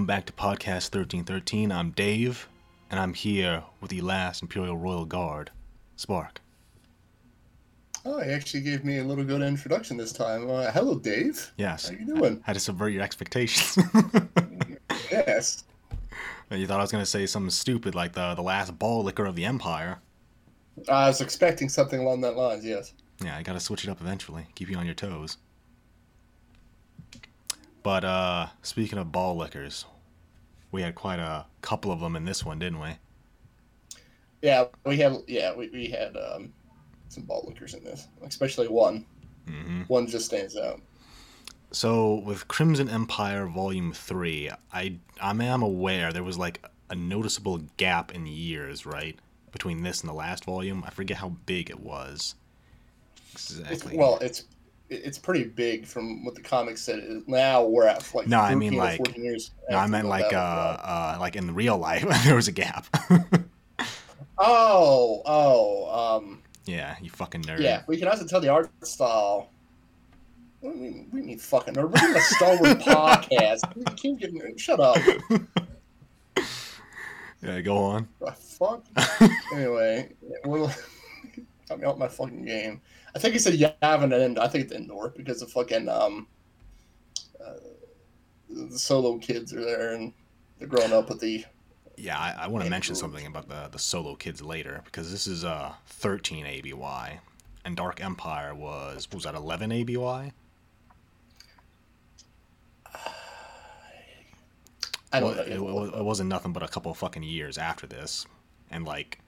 Welcome back to Podcast 1313. I'm Dave, and I'm here with the last Imperial Royal Guard, Spark. Oh, he actually gave me a little good introduction this time. Uh, hello, Dave. Yes. How you doing? Had to subvert your expectations. yes. you thought I was going to say something stupid like the, the last ball licker of the Empire. I was expecting something along that lines, yes. Yeah, I got to switch it up eventually. Keep you on your toes. But uh speaking of ball lickers, we had quite a couple of them in this one, didn't we? Yeah, we had yeah we, we had um, some ball lickers in this, especially one. Mm-hmm. One just stands out. So with Crimson Empire Volume Three, I I am aware there was like a noticeable gap in years, right, between this and the last volume. I forget how big it was. Exactly. It's, well, it's it's pretty big from what the comics said. Now we're at like No, I mean, like- 14 years. no, I meant like uh, uh like in real life there was a gap. oh oh um yeah, you fucking nerd. yeah we can also tell the art style. What do you mean, we need fucking nerd. We're a Star Wars podcast. We can't get shut up. Yeah, go on. Fuck? anyway, well, got me out my fucking game. I think he said Yavin and I think it's Endor because the fucking um, uh, the solo kids are there and they're growing up with the. Yeah, I, I want to mention cool. something about the the solo kids later because this is uh 13 ABY, and Dark Empire was was that 11 ABY? I don't Well, know. it, wa- it wasn't nothing but a couple of fucking years after this, and like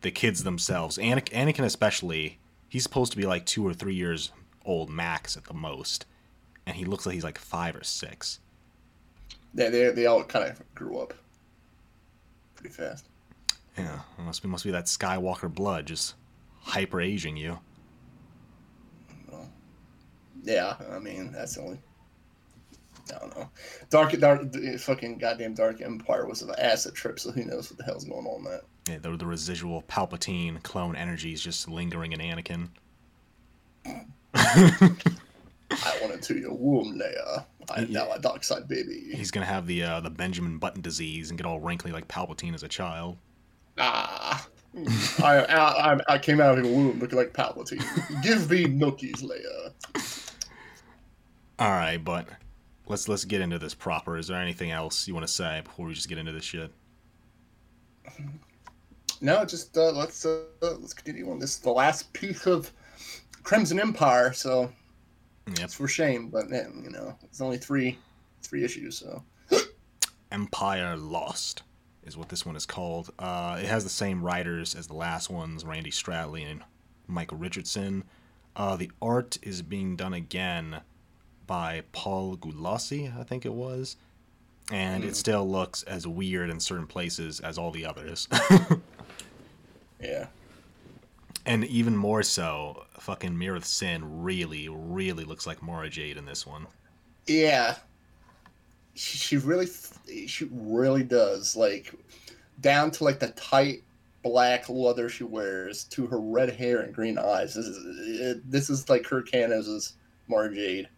the kids themselves, Anakin especially, he's supposed to be like two or three years old max at the most, and he looks like he's like five or six. They they they all kind of grew up pretty fast. Yeah, it must be must be that Skywalker blood just hyper aging you. Yeah, I mean that's the only. I don't know. Dark, dark, the fucking goddamn Dark Empire was an acid trip, so who knows what the hell's going on in that. Yeah, the, the residual Palpatine clone energies just lingering in Anakin. I went into your womb, Leia. I am Yeah. now a dark side baby. He's gonna have the uh, the Benjamin Button disease and get all wrinkly like Palpatine as a child. Ah. I, I I- I came out of your womb looking like Palpatine. Give me nookies, Leia. All right, but let's let's get into this proper. Is there anything else you want to say before we just get into this shit? No, just uh, let's uh, let's continue on. This is the last piece of Crimson Empire, so Yep. it's for shame, but eh, you know it's only three three issues, so Empire Lost is what this one is called. Uh, it has the same writers as the last ones, Randy Stradley and Michael Richardson. Uh, the art is being done again by Paul Gulacy, I think it was. And it Mm. still looks as weird in certain places as all the others. yeah. and even more so, fucking Mirith Sinn really, really looks like Mara Jade in this one. Yeah, she, she really, she really does. Like down to like the tight black leather she wears, to her red hair and green eyes. This is it, this is like Kir Kanos' Mara Jade.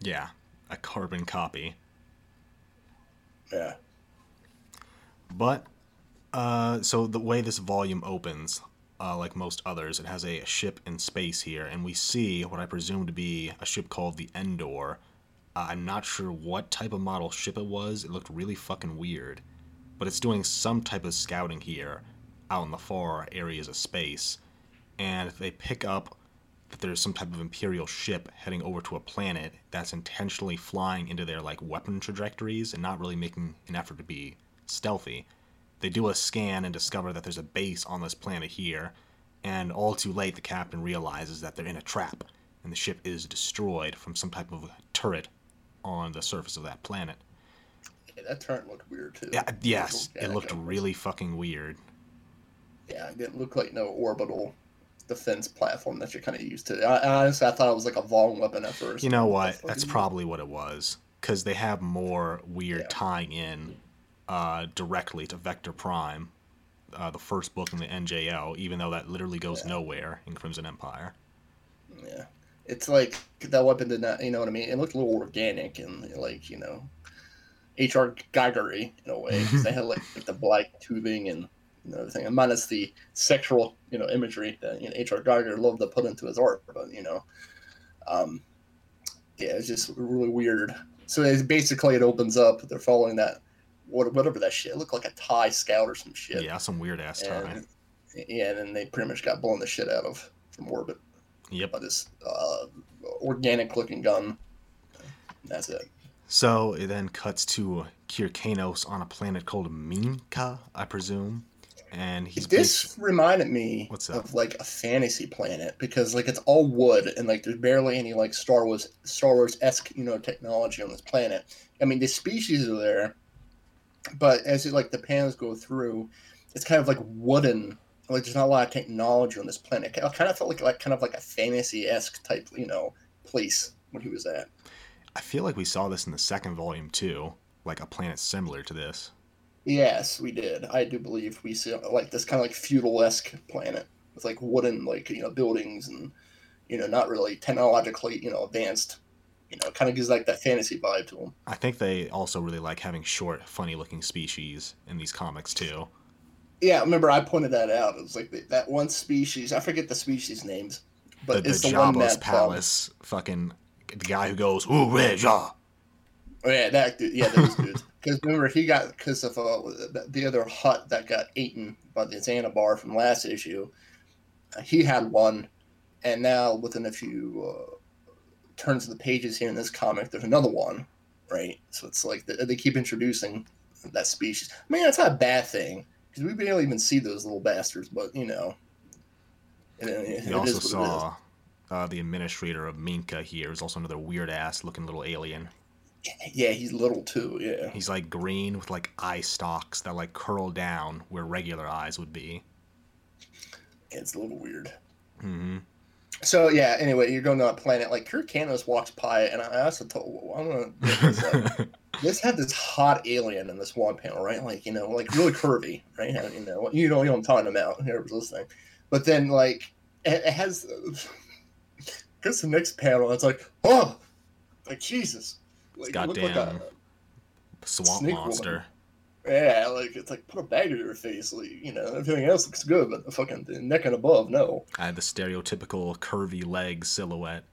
Yeah, a carbon copy. Yeah, But uh, so the way this volume opens, uh, like most others, it has a ship in space here, and we see what I presume to be a ship called the Endor. Uh, I'm not sure what type of model ship it was. It looked really fucking weird, but it's doing some type of scouting here, out in the far areas of space, and they pick up that there's some type of imperial ship heading over to a planet that's intentionally flying into their like weapon trajectories and not really making an effort to be stealthy. They do a scan and discover that there's a base on this planet here, and all too late the captain realizes that they're in a trap and the ship is destroyed from some type of turret on the surface of that planet. yeah that turn looked weird too. Yeah, yes, it looked really fucking weird. Yeah, it didn't look like no orbital defense platform that you're kind of used to. I, honestly, I thought it was like a Vong weapon at first. You know What what? That's probably what it was. Because they have more weird Yeah. tying in uh, directly to Vector Prime, uh, the first book in the NJO, even though that literally goes Yeah. nowhere in Crimson Empire. Yeah, it's like that weapon did not. You know what I mean? It looked a little organic and like you know, H.R. Geigery in a way because they had like, like the black tubing and you know, everything, and minus the sexual you know imagery that you know, H.R. Giger loved to put into his art. But you know, um, yeah, it's just really weird. So it's basically it opens up. They're following that whatever that shit it looked like a tie scout or some shit. Yeah, some weird ass tie. Yeah, and then they pretty much got blown the shit out of from orbit Yep. by this uh, organic looking gun. That's it. So it then cuts to Kir Kanos on a planet called Minka, I presume, and he's this reminded me What's that? of like a fantasy planet because like it's all wood and like there's barely any like Star Wars Star Wars esque you know technology on this planet. I mean the species are there, but as it like the pans go through, it's kind of like wooden. Like there's not a lot of technology on this planet. I kind of felt like like kind of like a fantasy esque type you know place when he was at. I feel like we saw this in the second volume too, like a planet similar to this. Yes, we did. I do believe we see like this kind of like feudal esque planet with like wooden like you know buildings and you know not really technologically you know advanced. You know, kind of gives like that fantasy vibe to them. I think they also really like having short, funny-looking species in these comics too. Yeah, remember I pointed that out. It was like the, that one species. I forget the species names, but the it's the the, one Jabba's that um, palace, fucking the guy who goes, "Ooh, Reja." Oh yeah, that dude. Yeah, those dudes. Because remember, he got because of uh, the- the other Hutt that got eaten by the Xanabar from last issue. Uh, He had one, and now within a few uh, turns of the pages here in this comic, there's another one, right? So it's like they, they keep introducing that species. I mean, that's not a bad thing because we barely even see those little bastards, but you know. it- it- We it also saw uh, the administrator of Minka here is also another weird ass looking little alien. Yeah, he's little too. Yeah. He's like green with like eye stalks that like curl down where regular eyes would be. It's a little weird. hmm So yeah. Anyway, you're going to a planet like Kir Kanos walks by, and I also told I'm gonna. This, this had this hot alien in this one panel, right? Like you know, like really curvy, right? And, you know, you know, you know I'm talking about. Whoever's listening, but then like it, it has. Because the next panel, it's like, oh, like Jesus, like it like a- goddamn Swamp monster. Yeah, like it's like put a bag in your face, like you know, everything else looks good, but the fucking the neck and above, no. I had the stereotypical curvy leg silhouette.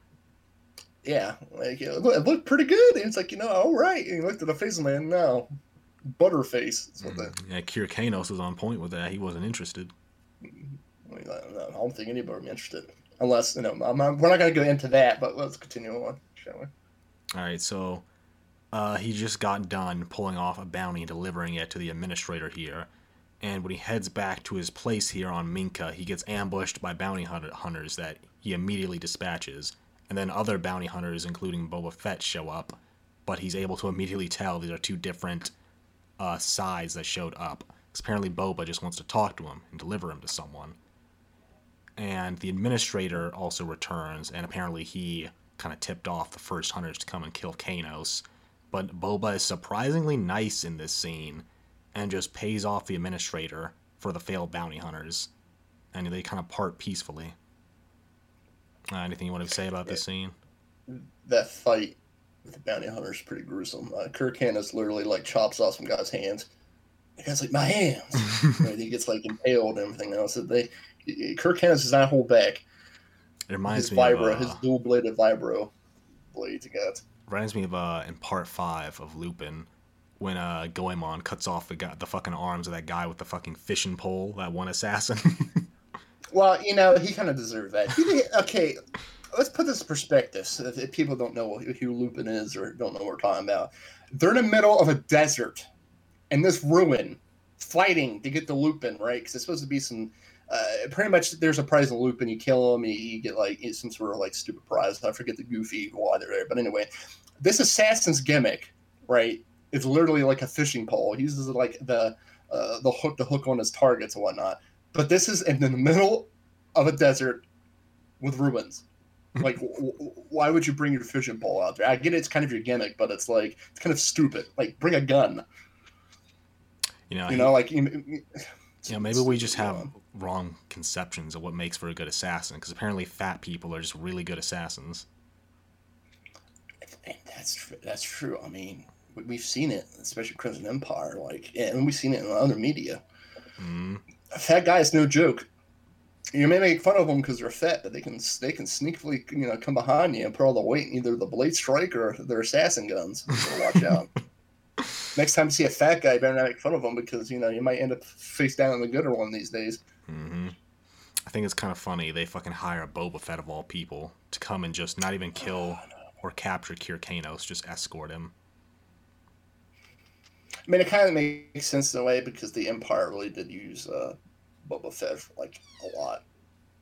Yeah, like it looked, it looked pretty good. And it's like, you know, all right. And he looked at the face man, no. Butterface. That's what the, mm-hmm. Yeah, Kir Kanos was on point with that. He wasn't interested. I, mean, don't I don't think anybody would be interested. Unless, you know, I'm, I'm- we're not going to go into that, but let's continue on, shall we? All right, so uh, he just got done pulling off a bounty and delivering it to the administrator here. And when he heads back to his place here on Minka, he gets ambushed by bounty hunters that he immediately dispatches. And then other bounty hunters, including Boba Fett, show up. But he's able to immediately tell these are two different uh, sides that showed up. 'Cause apparently Boba just wants to talk to him and deliver him to someone. And the administrator also returns, and apparently he kind of tipped off the first hunters to come and kill Kanos. But Boba is surprisingly nice in this scene and just pays off the administrator for the failed bounty hunters. And they kind of part peacefully. Uh, anything you want to say about this scene? That fight with the bounty hunter is pretty gruesome. Uh, Kir Kanos literally, like, chops off some guy's hands. The guy's like, my hands! right? He gets, like, impaled and everything else. They, Kir Kanos does not hold back. It reminds his me vibro, of, uh, his dual bladed vibro blades he got. Reminds me of uh, in part five of Lupin when uh, Goemon cuts off the guy, the fucking arms of that guy with the fucking fishing pole, that one assassin. Well, you know, he kind of deserved that. He okay, let's put this in perspective so if, people don't know who Lupin is or don't know what we're talking about. They're in the middle of a desert in this ruin fighting to get the Lupin, right? Because it's supposed to be some. Uh, pretty much, there's a prize loop and You kill him, you, you get like some sort of like stupid prize. I forget the goofy why they're there, but anyway, this assassin's gimmick, right, is literally like a fishing pole. He uses like the uh, the hook to hook on his targets and whatnot. But this is in the middle of a desert with ruins. Like, w- w- why would you bring your fishing pole out there? I get it, it's kind of your gimmick, but it's like it's kind of stupid. Like, bring a gun. you know, You he- know, like you you know, maybe we just have wrong conceptions of what makes for a good assassin. Because apparently, fat people are just really good assassins. And that's tr- that's true. I mean, we- we've seen it, especially Crimson Empire, like, and we've seen it in other media. Mm. A fat guy is no joke. You may make fun of them because they're fat, but they can they can sneakily you know come behind you and put all the weight in either the blade strike or their assassin guns. So watch out. Next time you see a fat guy, better not make fun of him because you know you might end up face down in the gutter one of these days. hmm I think it's kind of funny they fucking hire a Boba Fett of all people to come and just not even kill or capture Kir Kanos, just escort him. I mean, it kind of makes sense in a way because the Empire really did use uh, Boba Fett like a lot.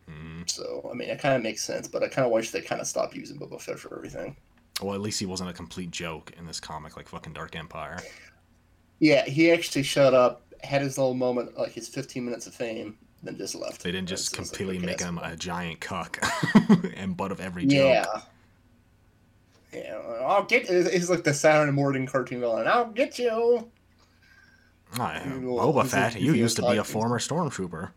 Mm. So I mean, it kind of makes sense, but I kind of wish they kind of stopped using Boba Fett for everything. Well, at least he wasn't a complete joke in this comic, like fucking Dark Empire. Yeah, he actually showed up, had his little moment, like his 15 minutes of fame, then just left. They didn't just it's like, completely make him a giant cuck and butt of every joke. Yeah. Yeah, I'll get. He's like the Saturday morning cartoon villain. I'll get you. Ah, yeah. Well, Boba Fett, you used to be a former stormtrooper.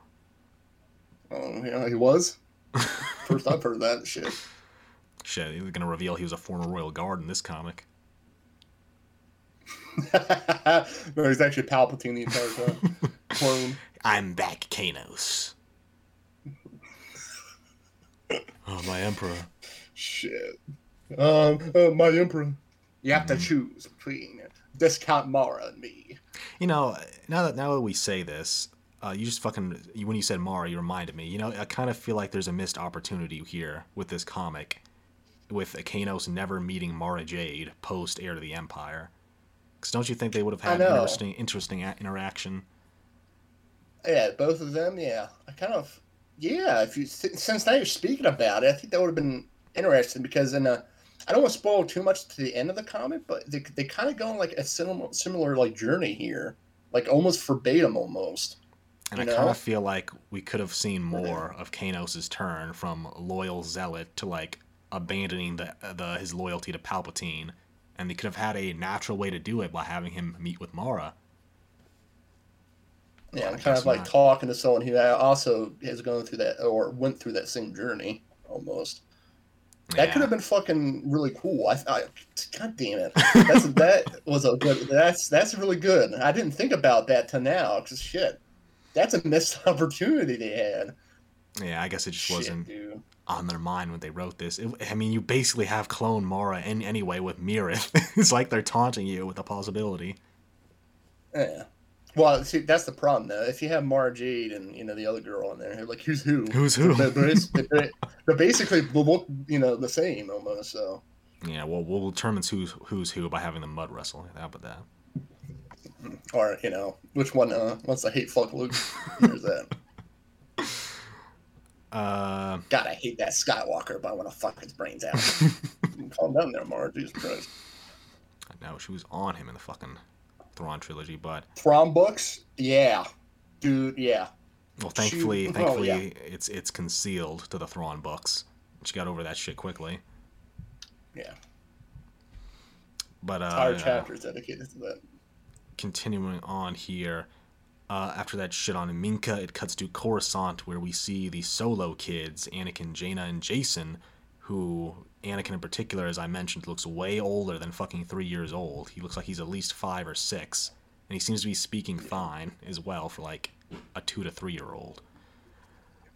Oh, yeah, he was. First I've heard that shit. Shit, he was gonna reveal he was a former royal guard in this comic. no, he's actually Palpatine the entire time. Clone. I'm back, Kanos. oh, my emperor. Shit. Um, uh, my emperor. You have Mm-hmm. to choose between Discount Mara and me. You know, now that now that we say this, uh, you just fucking when you said Mara, you reminded me. You know, I kind of feel like there's a missed opportunity here with this comic, with Kanos never meeting Mara Jade post Heir to the Empire. Because don't you think they would have had know. interesting interesting a- interaction? Yeah, both of them. Yeah, I kind of. Yeah, if you since now you're speaking about it, I think that would have been interesting because in a. I don't want to spoil too much to the end of the comic, but they, they kind of go on like a similar similar like journey here, like almost verbatim almost. And I kind of feel like we could have seen more of Kanos' turn from loyal zealot to like abandoning the the his loyalty to Palpatine, and they could have had a natural way to do it by having him meet with Mara. Yeah, and kind of like not. talking to someone who also has gone through that or went through that same journey almost. That Yeah. could have been fucking really cool. I, I God damn it, that's that was a good. That's that's really good. I didn't think about that till now because shit, that's a missed opportunity they had. Yeah, I guess it just Shit, wasn't dude. On their mind when they wrote this. It, I mean, you basically have clone Mara in anyway with Mirith. it's like they're taunting you with the possibility. Yeah. Well, see, that's the problem though. If you have Mara Jade and you know the other girl in there, like, who's who? Who's who? They're, they're, they're basically you know, the same almost. So. Yeah, well, we'll determine who's who's who by having the mud wrestle. How about that? or you know which one uh what's the hate fuck luke here's that Uh, god i hate that skywalker but i want to fuck his brains out. Calm down there mara jesus christ. No, she was on him in the fucking Thrawn trilogy, but Thrawn books? Yeah. Dude yeah. Well, She- thankfully, oh, thankfully, yeah. it's it's concealed to the Thrawn books. She got over that shit quickly. yeah. But uh, entire chapters dedicated to that. continuing on here, uh, after that shit on Minka, it cuts to Coruscant, where we see the solo kids, Anakin, Jaina, and Jacen, who Anakin in particular, as I mentioned, looks way older than fucking three years old. He looks like he's at least five or six, and he seems to be speaking fine as well for like a two to three year old.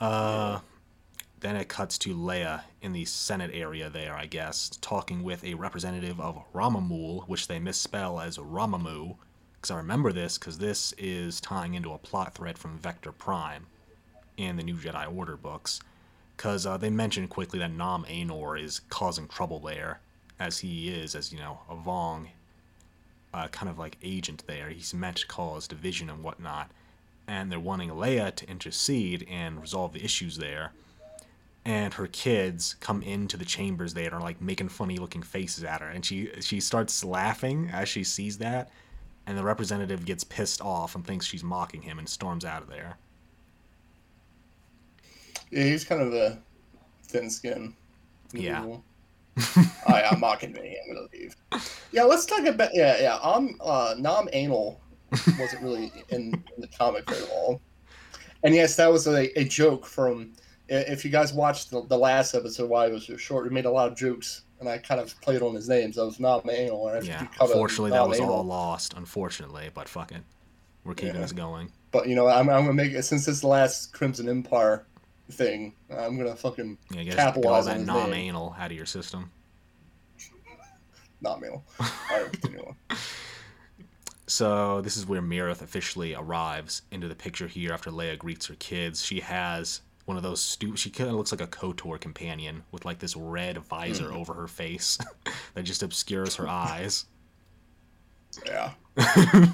Uh, then it cuts to Leia in the Senate area there, I guess, talking with a representative of Rhommamool, which they misspell as Ramamu. Because I remember this, because this is tying into a plot thread from Vector Prime in the New Jedi Order books. Because uh, they mention quickly that Nom Anor is causing trouble there, as he is, as you know, a Vong uh, kind of like agent there. He's meant to cause division and whatnot. And they're wanting Leia to intercede and resolve the issues there and her kids come into the chambers there and are like making funny looking faces at her and she she starts laughing as she sees that and the representative gets pissed off and thinks she's mocking him and storms out of there. Yeah he's kind of a thin skin. Yeah. i'm mocking me i'm gonna leave. Yeah let's talk about yeah yeah i'm uh nom anal wasn't really in, in the comic very long and yes that was a, a joke from if you guys watched the, the last episode, why it was so short, we made a lot of jokes, and I kind of played on his names. I was not anal. And I Yeah, think you covered unfortunately, that was all lost. Unfortunately, but fuck it, we're keeping Yeah. this going. But you know, I'm, I'm gonna make it since this the last Crimson Empire thing. I'm gonna fucking Yeah, get, get all that non-anal out of your system. not anal. All right, continue on. So this is where Mirith officially arrives into the picture here after Leia greets her kids. She has one of those stu- she kind of looks like a KOTOR companion with like this red visor Mm. over her face that just obscures her eyes. Yeah.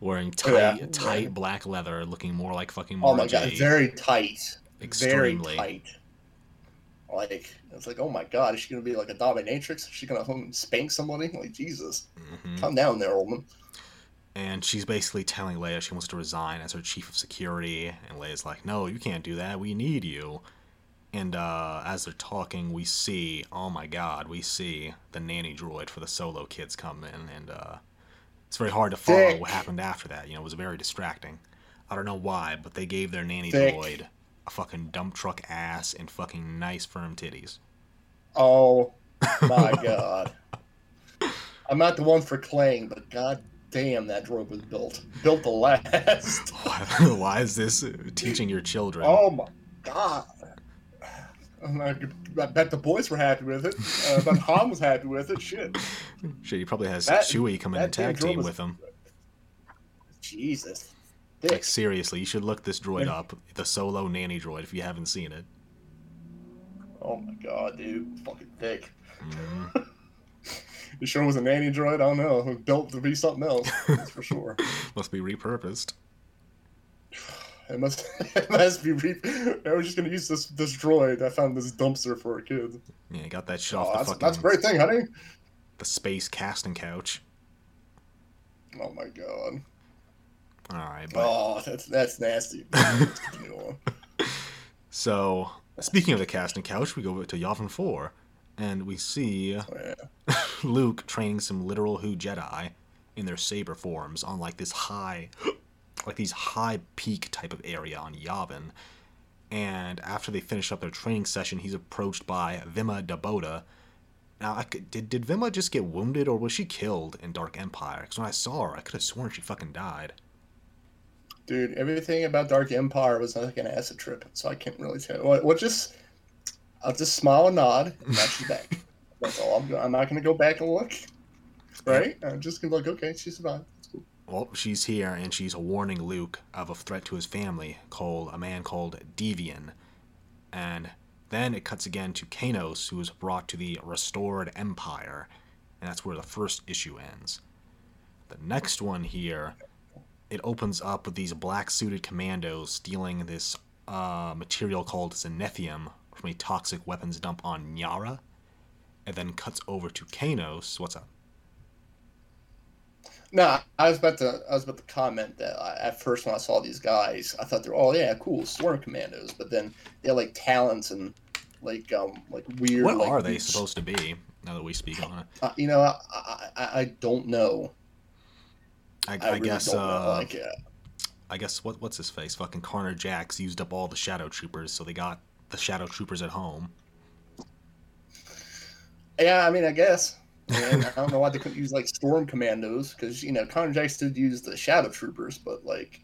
Wearing tight, Yeah. tight black leather, looking more like fucking Oh my god, very tight. Extremely. Very tight. Like it's like, oh my god, is she gonna be like a dominatrix? Is she gonna home spank somebody? Like Jesus, Mhm. calm down there, old man. And she's basically telling Leia she wants to resign as her chief of security. And Leia's like, no, you can't do that. We need you. And uh, as they're talking, we see, oh my god, we see the nanny droid for the solo kids come in. And uh, it's very hard to follow Thick. what happened after that. You know, it was very distracting. I don't know why, but they gave their nanny Thick. droid a fucking dump truck ass and fucking nice firm titties. Oh my god. I'm not the one for Clang, but god damn that droid was built. Built to last. Why, is this teaching your children? Oh my god. I bet the boys were happy with it. Uh, I bet Han was happy with it. Shit. Shit, he probably has That- Chewie come in and tag team was- with him. Jesus. Like seriously, you should look this droid up, the solo nanny droid, if you haven't seen it. Oh my god, dude. Fucking thick. Mhm. You sure it was a nanny droid? I don't know. It built to be something else. That's for sure. Must be repurposed. It must. It must be. Re- I was just gonna use this this droid. I found this dumpster for a kid. Yeah, you got that shit Oh, off the that's, fucking that's a great thing, honey. the space casting couch. Oh my god. All right, but Oh, that's that's nasty. So speaking of the casting couch, we go to Yavin Four, and we see Oh, yeah. Luke training some literal Who Jedi in their saber forms on like this high, like these high peak type of area on Yavin. And after they finish up their training session, he's approached by Vima-Da-Boda. Now, I could, did did Vima just get wounded or was she killed in Dark Empire? Because when I saw her, I could have sworn she fucking died. Dude, everything about Dark Empire was like an acid trip, so I can't really tell. What? What? Just, I'll just smile and nod, and she's back. That's all. I'm. I'm not gonna go back and look. Right? I'm just gonna look. Okay, she survived. Cool. Well, she's here and she's warning Luke of a threat to his family called a man called Devian. And then it cuts again to Kanos, who is brought to the restored Empire. And that's where the first issue ends. The next one here, it opens up with these black suited commandos stealing this uh, material called Zenithium from a toxic weapons dump on Nyara. And then cuts over to Kanos. What's up? No, I was about to. I was about to comment that I, at first when I saw these guys, I thought they're oh yeah, cool, storm commandos. But then they had like talents and like um like weird. What like, are they supposed to be? Now that we speak on it. Uh, you know, I, I I- don't know. I, I, really guess uh, Like, I guess what what's his face? Fucking Carnor Jax used up all the shadow troopers, so they got the shadow troopers at home. Yeah, I mean, I guess. And I don't know why they couldn't use like storm commandos because you know Carnor Jax did use the shadow troopers, but like,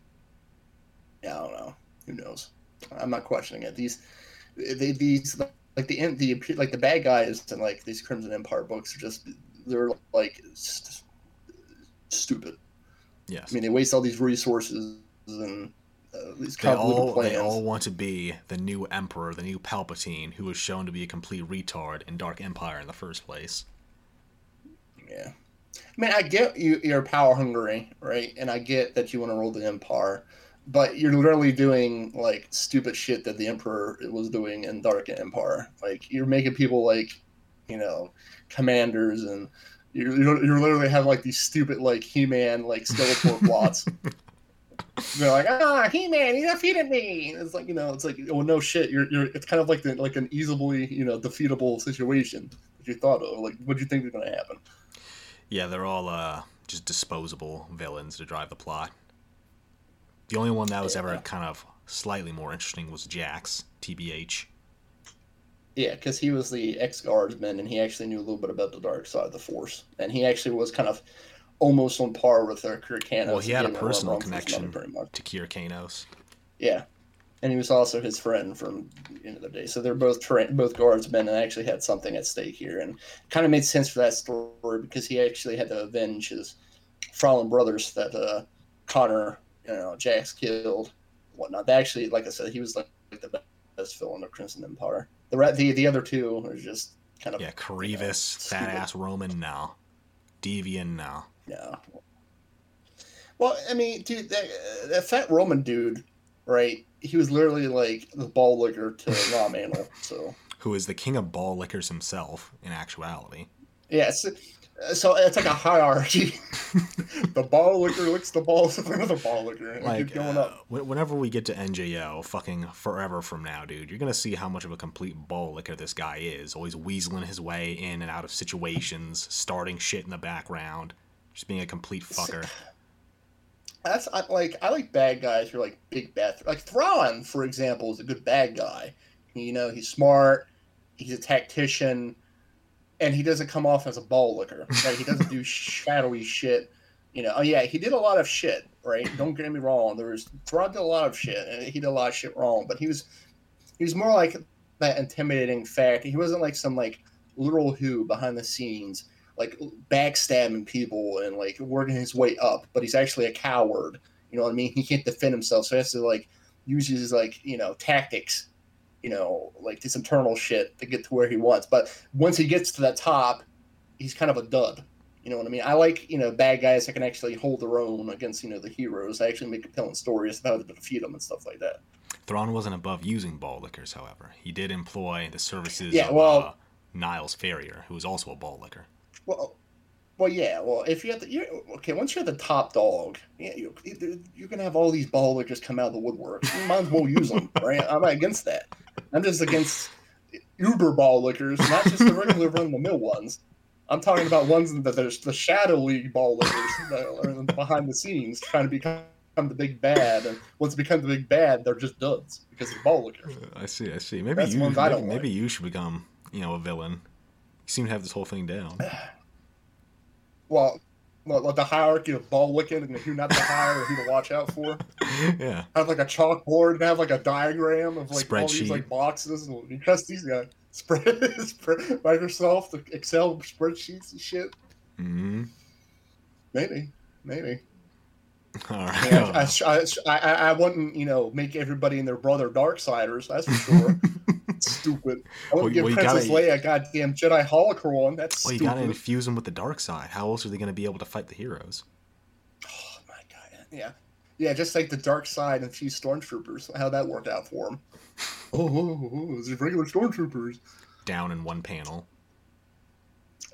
yeah, I don't know. Who knows? I'm not questioning it. These, they, these like the the like the bad guys in like these Crimson Empire books are just they're like st- stupid. Yes. I mean, they waste all these resources and uh, these they all plans. they all want to be the new emperor, the new Palpatine, who was shown to be a complete retard in Dark Empire in the first place. Yeah. I mean, I get you, you're power hungry, right? And I get that you want to rule the empire, but you're literally doing like stupid shit that the emperor was doing in Dark Empire. Like you're making people like, you know, commanders, and you you literally have like these stupid like He-Man like Skeletor plots. They're like, ah, He-Man, he defeated me. It's like you know, it's like, oh no shit, you're you're. It's kind of like the, like an easily you know defeatable situation that you thought of. Like, what do you think is going to happen? Yeah, they're all uh, just disposable villains to drive the plot. The only one that was ever kind of slightly more interesting was Jax, TBH. Yeah, because he was the ex guardsman and he actually knew a little bit about the dark side of the Force. And he actually was kind of almost on par with uh, Kir Kanos. Well, he had a personal from his mother, connection to Kir Kanos. Yeah. And he was also his friend from the end of the day. So they're both tra- both guardsmen and actually had something at stake here. And kind of made sense for that story because he actually had to avenge his fallen brothers that uh, Carnor, you know, Jax killed, whatnot. They actually, like I said, he was like, the best villain of Crimson Empire. The re- the the other two are just kind of Yeah, Grievous, stupid. fat ass Roman, no. Deviant, no. Yeah. Well, I mean, dude, that, that fat Roman dude, right? He was literally like the ball licker to Raw Mantle. So Who is the king of ball lickers himself, in actuality. yeah, so, so it's like a hierarchy. the ball licker licks the balls of another ball licker, and Like, going uh, up. whenever we get to NJO, fucking forever from now, dude, you're gonna see how much of a complete ball licker this guy is. Always weaseling his way in and out of situations, starting shit in the background, just being a complete fucker. That's I, like I like bad guys who are like big bad. Like Thrawn, for example, is a good bad guy. You know, he's smart. He's a tactician, and he doesn't come off as a ball licker. Right? He doesn't do shadowy shit. You know, oh yeah, he did a lot of shit. Right? Don't get me wrong. There was Thrawn did a lot of shit, and he did a lot of shit wrong. But he was he was more like that intimidating fact. He wasn't like some like literal who behind the scenes like backstabbing people and like working his way up, but he's actually a coward. You know what I mean? He can't defend himself, so he has to like use his like you know tactics, you know, like this internal shit to get to where he wants. But once he gets to the top, he's kind of a dud. You know what I mean? I like you know bad guys that can actually hold their own against you know the heroes. They actually make compelling stories about how to defeat them and stuff like that. Thrawn wasn't above using ball lickers, however. He did employ the services Yeah, of well- uh, Niles Ferrier, who was also a ball licker. Well, well, yeah. Well, if you have the you okay, once you're the top dog, yeah, you, you're gonna have all these ball just come out of the woodwork. You might as well use them, right? I'm not against that. I'm just against uber ball lickers, not just the regular run the mill ones. I'm talking about ones that there's the shadow league ball lickers that are behind the scenes trying to become the big bad, and once it becomes the big bad, they're just duds because they're ball lickers. I see, I see. Maybe That's you, maybe, like. maybe you should become, you know, a villain. Seem to have this whole thing down. Well, well, like the hierarchy of ball licking and who not to hire or who to watch out for. yeah. have like a chalkboard and have like a diagram of like all these like boxes and you trust these guys. Spread, spread Microsoft the Excel spreadsheets and shit. hmm Maybe, maybe. All right. Yeah, I, I, I, I wouldn't, you know, make everybody and their brother dark Darksiders. That's for sure. Stupid. I wouldn't Well, give well, Princess gotta- Leia a goddamn Jedi holocron. That's well, you gotta infuse them with the dark side. How else are they gonna be able to fight the heroes? Oh my god. Yeah. Yeah, just like the dark side and a few stormtroopers. How that worked out for them. Oh, oh, oh, oh it's regular stormtroopers. Down in one panel.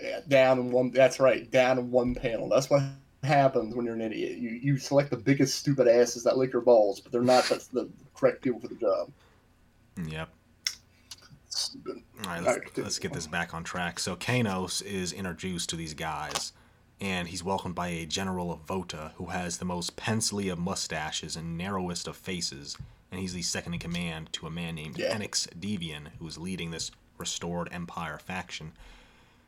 Yeah, down in one. That's right, down in one panel. That's what happens when you're an idiot. You you select the biggest stupid asses that lick your balls, but they're not the, the correct people for the job. Yep. All right, let's, let's get this back on track. So Kanos is introduced to these guys, and he's welcomed by a General of Vota who has the most pencilly of mustaches and narrowest of faces, and he's the second in command to a man named Yeah. Enix Devian, who is leading this restored Empire faction.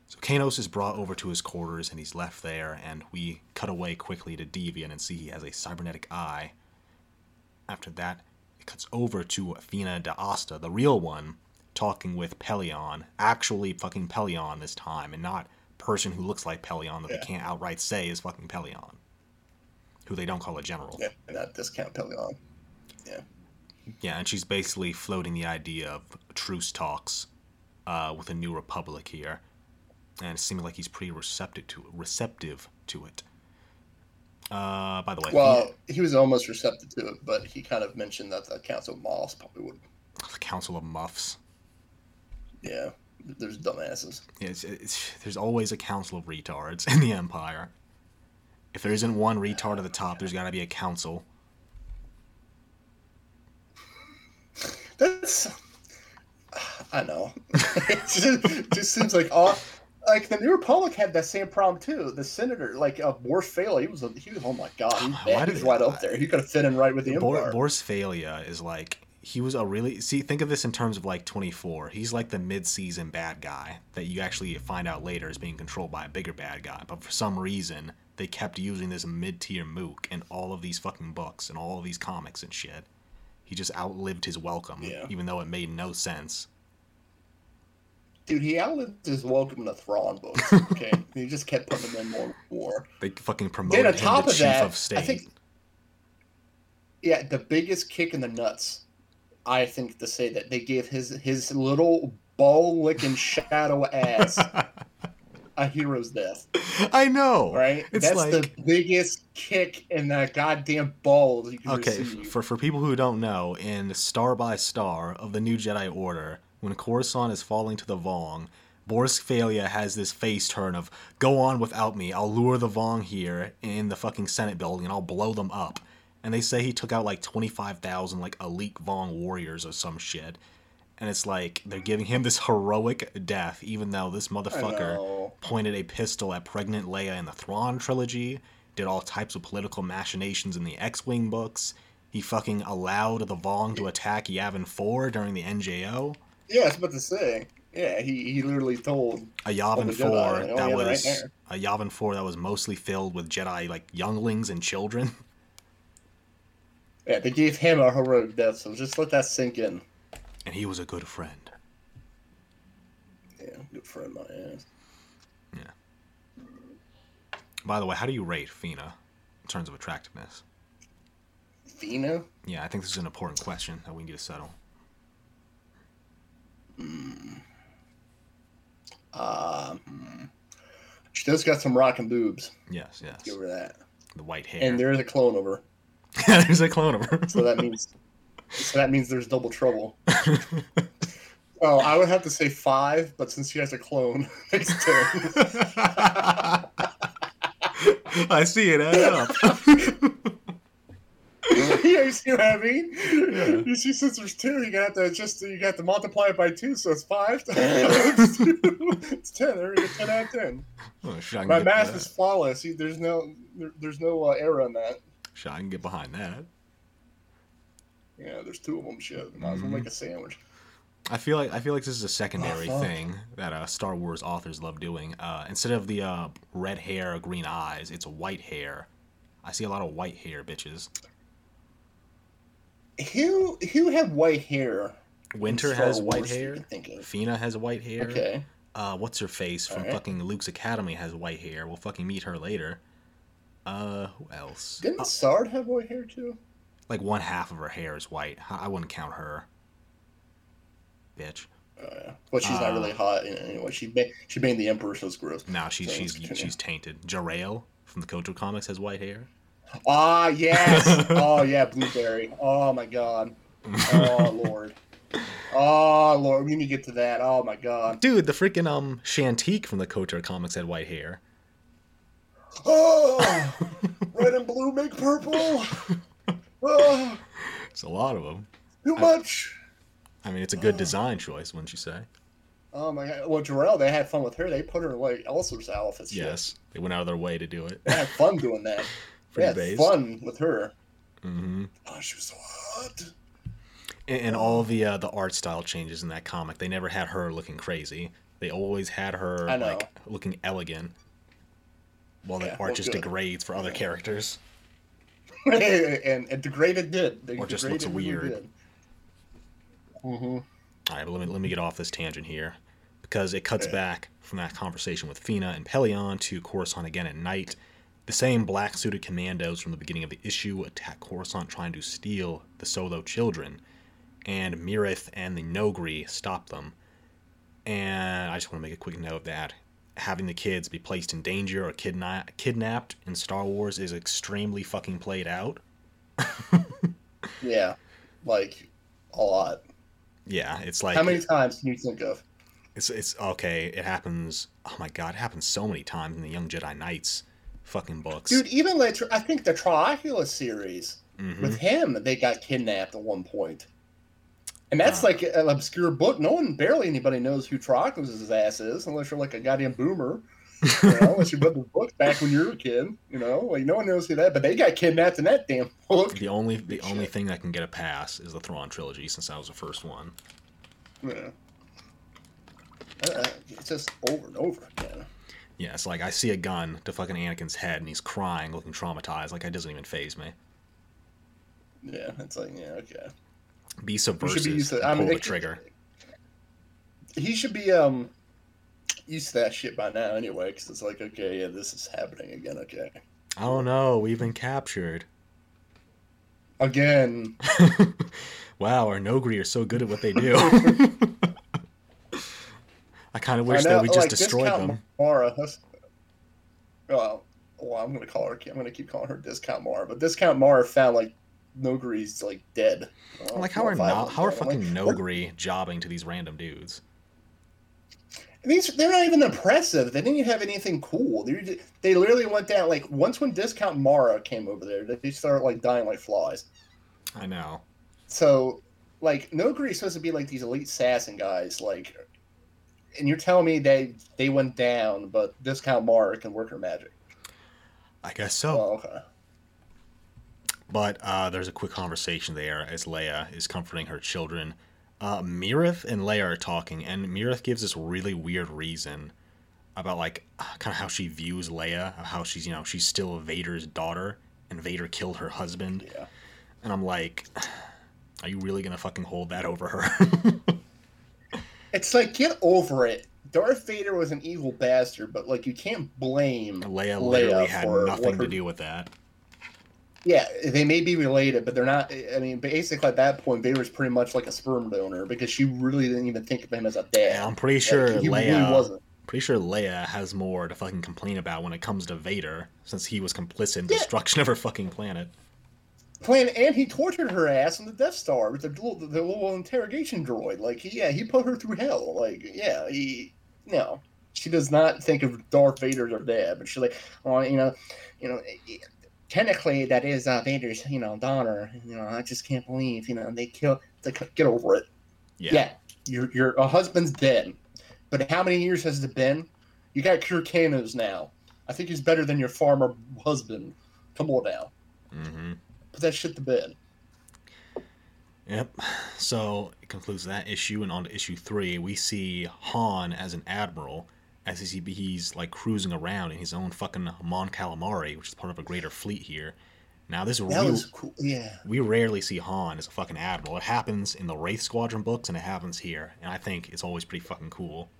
So Kanos is brought over to his quarters, and he's left there, and we cut away quickly to Devian and see he has a cybernetic eye. After that, it cuts over to Athena de Asta, the real one, talking with Pellaeon, actually fucking Pellaeon this time, and not person who looks like Pellaeon that Yeah. they can't outright say is fucking Pellaeon, who they don't call a general. Yeah, not discount Pellaeon. Yeah, Yeah, and she's basically floating the idea of truce talks uh, with a new republic here, and it seems like he's pretty receptive to it, receptive to it. Uh, by the way, Well, he was almost receptive to it, but he kind of mentioned that the Council of Moffs probably would. the Council of Muffs. Yeah, there's dumbasses. Yeah, It's, it's, there's always a council of retards in the Empire. If there isn't one retard at the top, there's got to be a council. That's. I know. it just, just seems like all. like the New Republic had that same problem too. The senator, like uh, Borsk he was a, he was oh my god, he, Why he did was they- right up there. He could have fit in right with the Bor- Empire. Borsk is like he was a really see think of this in terms of like 24 he's like the mid-season bad guy that you actually find out later is being controlled by a bigger bad guy but for some reason they kept using this mid-tier mook in all of these fucking books and all of these comics and shit he just outlived his welcome Yeah. even though it made no sense Dude, he outlived his welcome in the Thrawn books. Okay, he just kept putting him in more and more. they fucking promoted on him top to of chief that, of state I think- Yeah, the biggest kick in the nuts, I think, to say that they gave his his little ball licking shadow ass a hero's death. i know Right? it's That's like the biggest kick in that goddamn balls you can Okay, receive. for for people who don't know, in Star by Star of the New Jedi Order, when Coruscant is falling to the Vong, Borsk Fey'lya has this face turn of "Go on without me. I'll lure the Vong here in the fucking Senate building, and I'll blow them up." And they say he took out like twenty five thousand like elite Vong warriors or some shit. And it's like they're giving him this heroic death, even though this motherfucker pointed a pistol at pregnant Leia in the Thrawn trilogy, did all types of political machinations in the X-Wing books. He fucking allowed the Vong to attack Yavin 4 during the NJO. Yeah, I was about to say. Yeah, he, he literally told. A Yavin 4 Jedi, oh, that right was a Yavin 4 that was mostly filled with Jedi like younglings and children. Yeah, they gave him a heroic death, so just let that sink in. And he was a good friend. Yeah, good friend, my ass. Yeah. By the way, how do you rate Feena in terms of attractiveness? Feena? Yeah, I think this is an important question that we need to settle. Um, she does got some rocking boobs. Yes, yes. Give her that. The white hair. And there is a clone of her, There's a clone of her. so that means so that means there's double trouble. Oh, I would have to say five, but since she has a clone, it's ten. I see it add up. yeah, you see what I mean? Yeah. You see, since there's two, you got to just you got to multiply it by two, so it's five. it's, two. it's ten. There you go, ten out of ten. Oh, shit, I can My math that. is flawless. See, There's no there, there's no uh, error on that. Shit, I can get behind that. Yeah, there's two of them. Shit, might as well Mhm. make a sandwich. I feel like I feel like this is a secondary Oh, thing that uh, Star Wars authors love doing. Uh, instead of the uh, red hair, green eyes, it's white hair. I see a lot of white hair bitches. Who who had white hair? Winter has white Wars hair. can? Feena has white hair. Okay. Uh, what's her face from Alright. fucking Luke's Academy has white hair. We'll fucking meet her later. Uh, who else? Didn't Uh, Sard have white hair too? like one half of her hair is white. I wouldn't count her. Bitch. Oh, yeah. But she's not Uh, really hot anyway. She made she banged the Emperor, so it's gross. No, she's So she's let's she's tainted. Jarael from the KOTOR comics has white hair. Ah, yes. oh yeah, blueberry. Oh my god. Oh lord. Oh lord, we need to get to that. Oh my god. Dude, the freaking um Chantique from the Kotor comics had white hair. Oh, red and blue make purple. Oh, It's a lot of them. too I- much. I mean, it's a good design choice, wouldn't you say? Oh my god. Well, Jarael, they had fun with her. They put her in like of outfits. Yes, they went out of their way to do it. They had fun doing that. they had based. fun with her. Mm-hmm. Oh, she was so hot. And, and all the uh, the art style changes in that comic, they never had her looking crazy. They always had her like looking elegant, while the Yeah, art just good. degrades for other Yeah. characters. and, and degraded did. They Or just looks weird. Mhm. All right, but let me let me get off this tangent here, because it cuts Yeah. back from that conversation with Feena and Pellaeon to Coruscant again at night. The same black suited commandos from the beginning of the issue attack Coruscant trying to steal the Solo children, and Mirith and the Noghri stop them. And I just want to make a quick note that having the kids be placed in danger or kidna- kidnapped in Star Wars is extremely fucking played out. Yeah, like a lot. Yeah, it's like How many times can you think of? It's it's okay. It happens. Oh my god, it happens so many times in the Young Jedi Knights fucking books. Dude, even later, I think the Trioculus series Mhm. with him, they got kidnapped at one point. And that's Uh. like an obscure book. No one, barely anybody knows who Trioculus' ass is, unless you're like a goddamn boomer. You know, unless you read the book back when you were a kid. You know, like no one knows who that. But they got kidnapped in that damn book. The only the Shit. only thing that can get a pass is the Thrawn trilogy, since that was the first one. Yeah. Uh, it's just over and over again. Yeah, it's like I see a gun to fucking Anakin's head, and he's crying, looking traumatized. Like it doesn't even phase me. Yeah, it's like yeah, okay. Be subversive, be to. I mean, pull the trigger. He should be um used to that shit by now anyway, because it's like okay, yeah, this is happening again. Okay, Oh no, we've been captured. again. wow, our Noghri are so good at what they do. I kind of wish I that we just like, destroyed them. Mara. Well, well, I'm gonna call her. I'm gonna keep calling her Discount Mara, but Discount Mara found like Noghri's like dead. Like how are if I no, was how are like, fucking what- Noghri jobbing to these random dudes? These they're not even impressive. They didn't even have anything cool. They they literally went down like once when Discount Mara came over there, they started like dying like flies. I know. So like Noghri is supposed to be like these elite assassin guys, like, and you're telling me they they went down, but Discount Mara can work her magic. I guess so. Oh, okay. But uh, there's a quick conversation there as Leia is comforting her children. Uh, Mirith and Leia are talking, and Mirith gives this really weird reason about like kind of how she views Leia, of how she's you know she's still Vader's daughter, and Vader killed her husband. Yeah. And I'm like, are you really gonna fucking hold that over her? It's like get over it. Darth Vader was an evil bastard, but like you can't blame. Leia Leia literally had for nothing to do with that. Yeah, they may be related, but they're not. I mean, basically at that point, Vader's pretty much like a sperm donor because she really didn't even think of him as a dad. I'm pretty Like, sure he Leia really wasn't. pretty sure Leia has more to fucking complain about when it comes to Vader, since he was complicit in Yeah. destruction of her fucking planet. Plan and he tortured her ass on the Death Star with the little, the little interrogation droid. Like, he, yeah, he put her through hell. Like, yeah, he no, she does not think of Darth Vader as her dad, but she's like, oh, you know, you know, technically that is uh, Vader's, you know, daughter. You know, I just can't believe, you know, they killed. Like, get over it. Yeah. Yeah, your your a husband's dead, but how many years has it been? You got Kir Kanos now. I think he's better than your farmer husband. Come on now, Mm-hmm. put that shit to bed. Yep. So it concludes that issue, and on to issue three, we see Han as an admiral, he's like cruising around in his own fucking Mon Calamari, which is part of a greater fleet here. Now this That we, was cool. Yeah, we rarely see Han as a fucking admiral. It happens in the Wraith Squadron books, and it happens here, and I think it's always pretty fucking cool.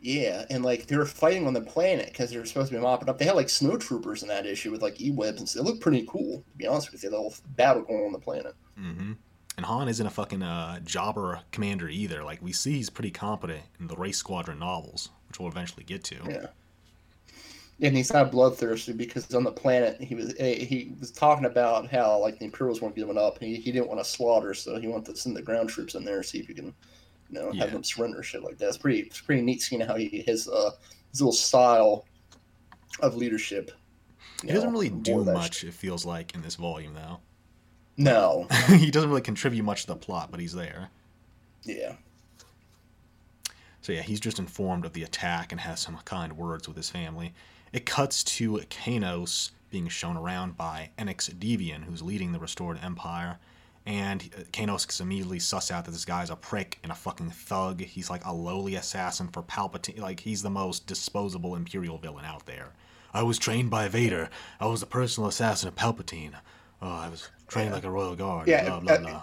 yeah, and like they were fighting on the planet because they were supposed to be mopping up. They had like snowtroopers in that issue with like e-webs and stuff. It looked pretty cool, to be honest with you. The whole battle going on, the planet. hmm And Han isn't a fucking uh, jobber commander either. Like we see, he's pretty competent in the Wraith Squadron novels, which we'll eventually get to. Yeah. And he's not bloodthirsty because on the planet he was eh, he was talking about how like the Imperials weren't giving up. He, he didn't want to slaughter, so he wanted to send the ground troops in there and see if he can, you know, Yeah. have them surrender shit like that. It's pretty it's pretty neat seeing how he his uh his little style of leadership. He doesn't know, really do much. shit. It feels like in this volume, though. No, he doesn't really contribute much to the plot, but he's there. yeah, So yeah, he's just informed of the attack and has some kind words with his family. It cuts to Kanos being shown around by Enix Devian, who's leading the restored empire. And uh, Kanos immediately suss out that this guy's a prick and a fucking thug. He's like a lowly assassin for Palpatine. Like, he's the most disposable Imperial villain out there. I was trained by Vader. I was a personal assassin of Palpatine. Oh, I was trained Yeah. like a royal guard. Yeah, blah, blah, uh, blah.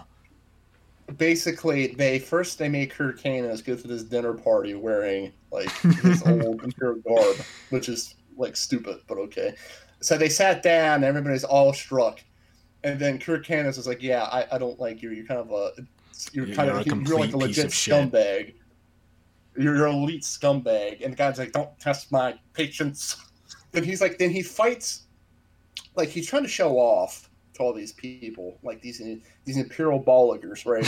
Basically they first they make Kanos go to this dinner party wearing like his old Imperial garb, which is like stupid, but okay. So they sat down, everybody's all struck, and then Kirk was like, "Yeah, I, I don't like you. You're kind of a you're You're kind a of you're like a legit scumbag. You're, you're an elite scumbag." And the guy's like, "Don't test my patience." Then he's like, then he fights, like he's trying to show off all these people, like these these imperial balligers, right?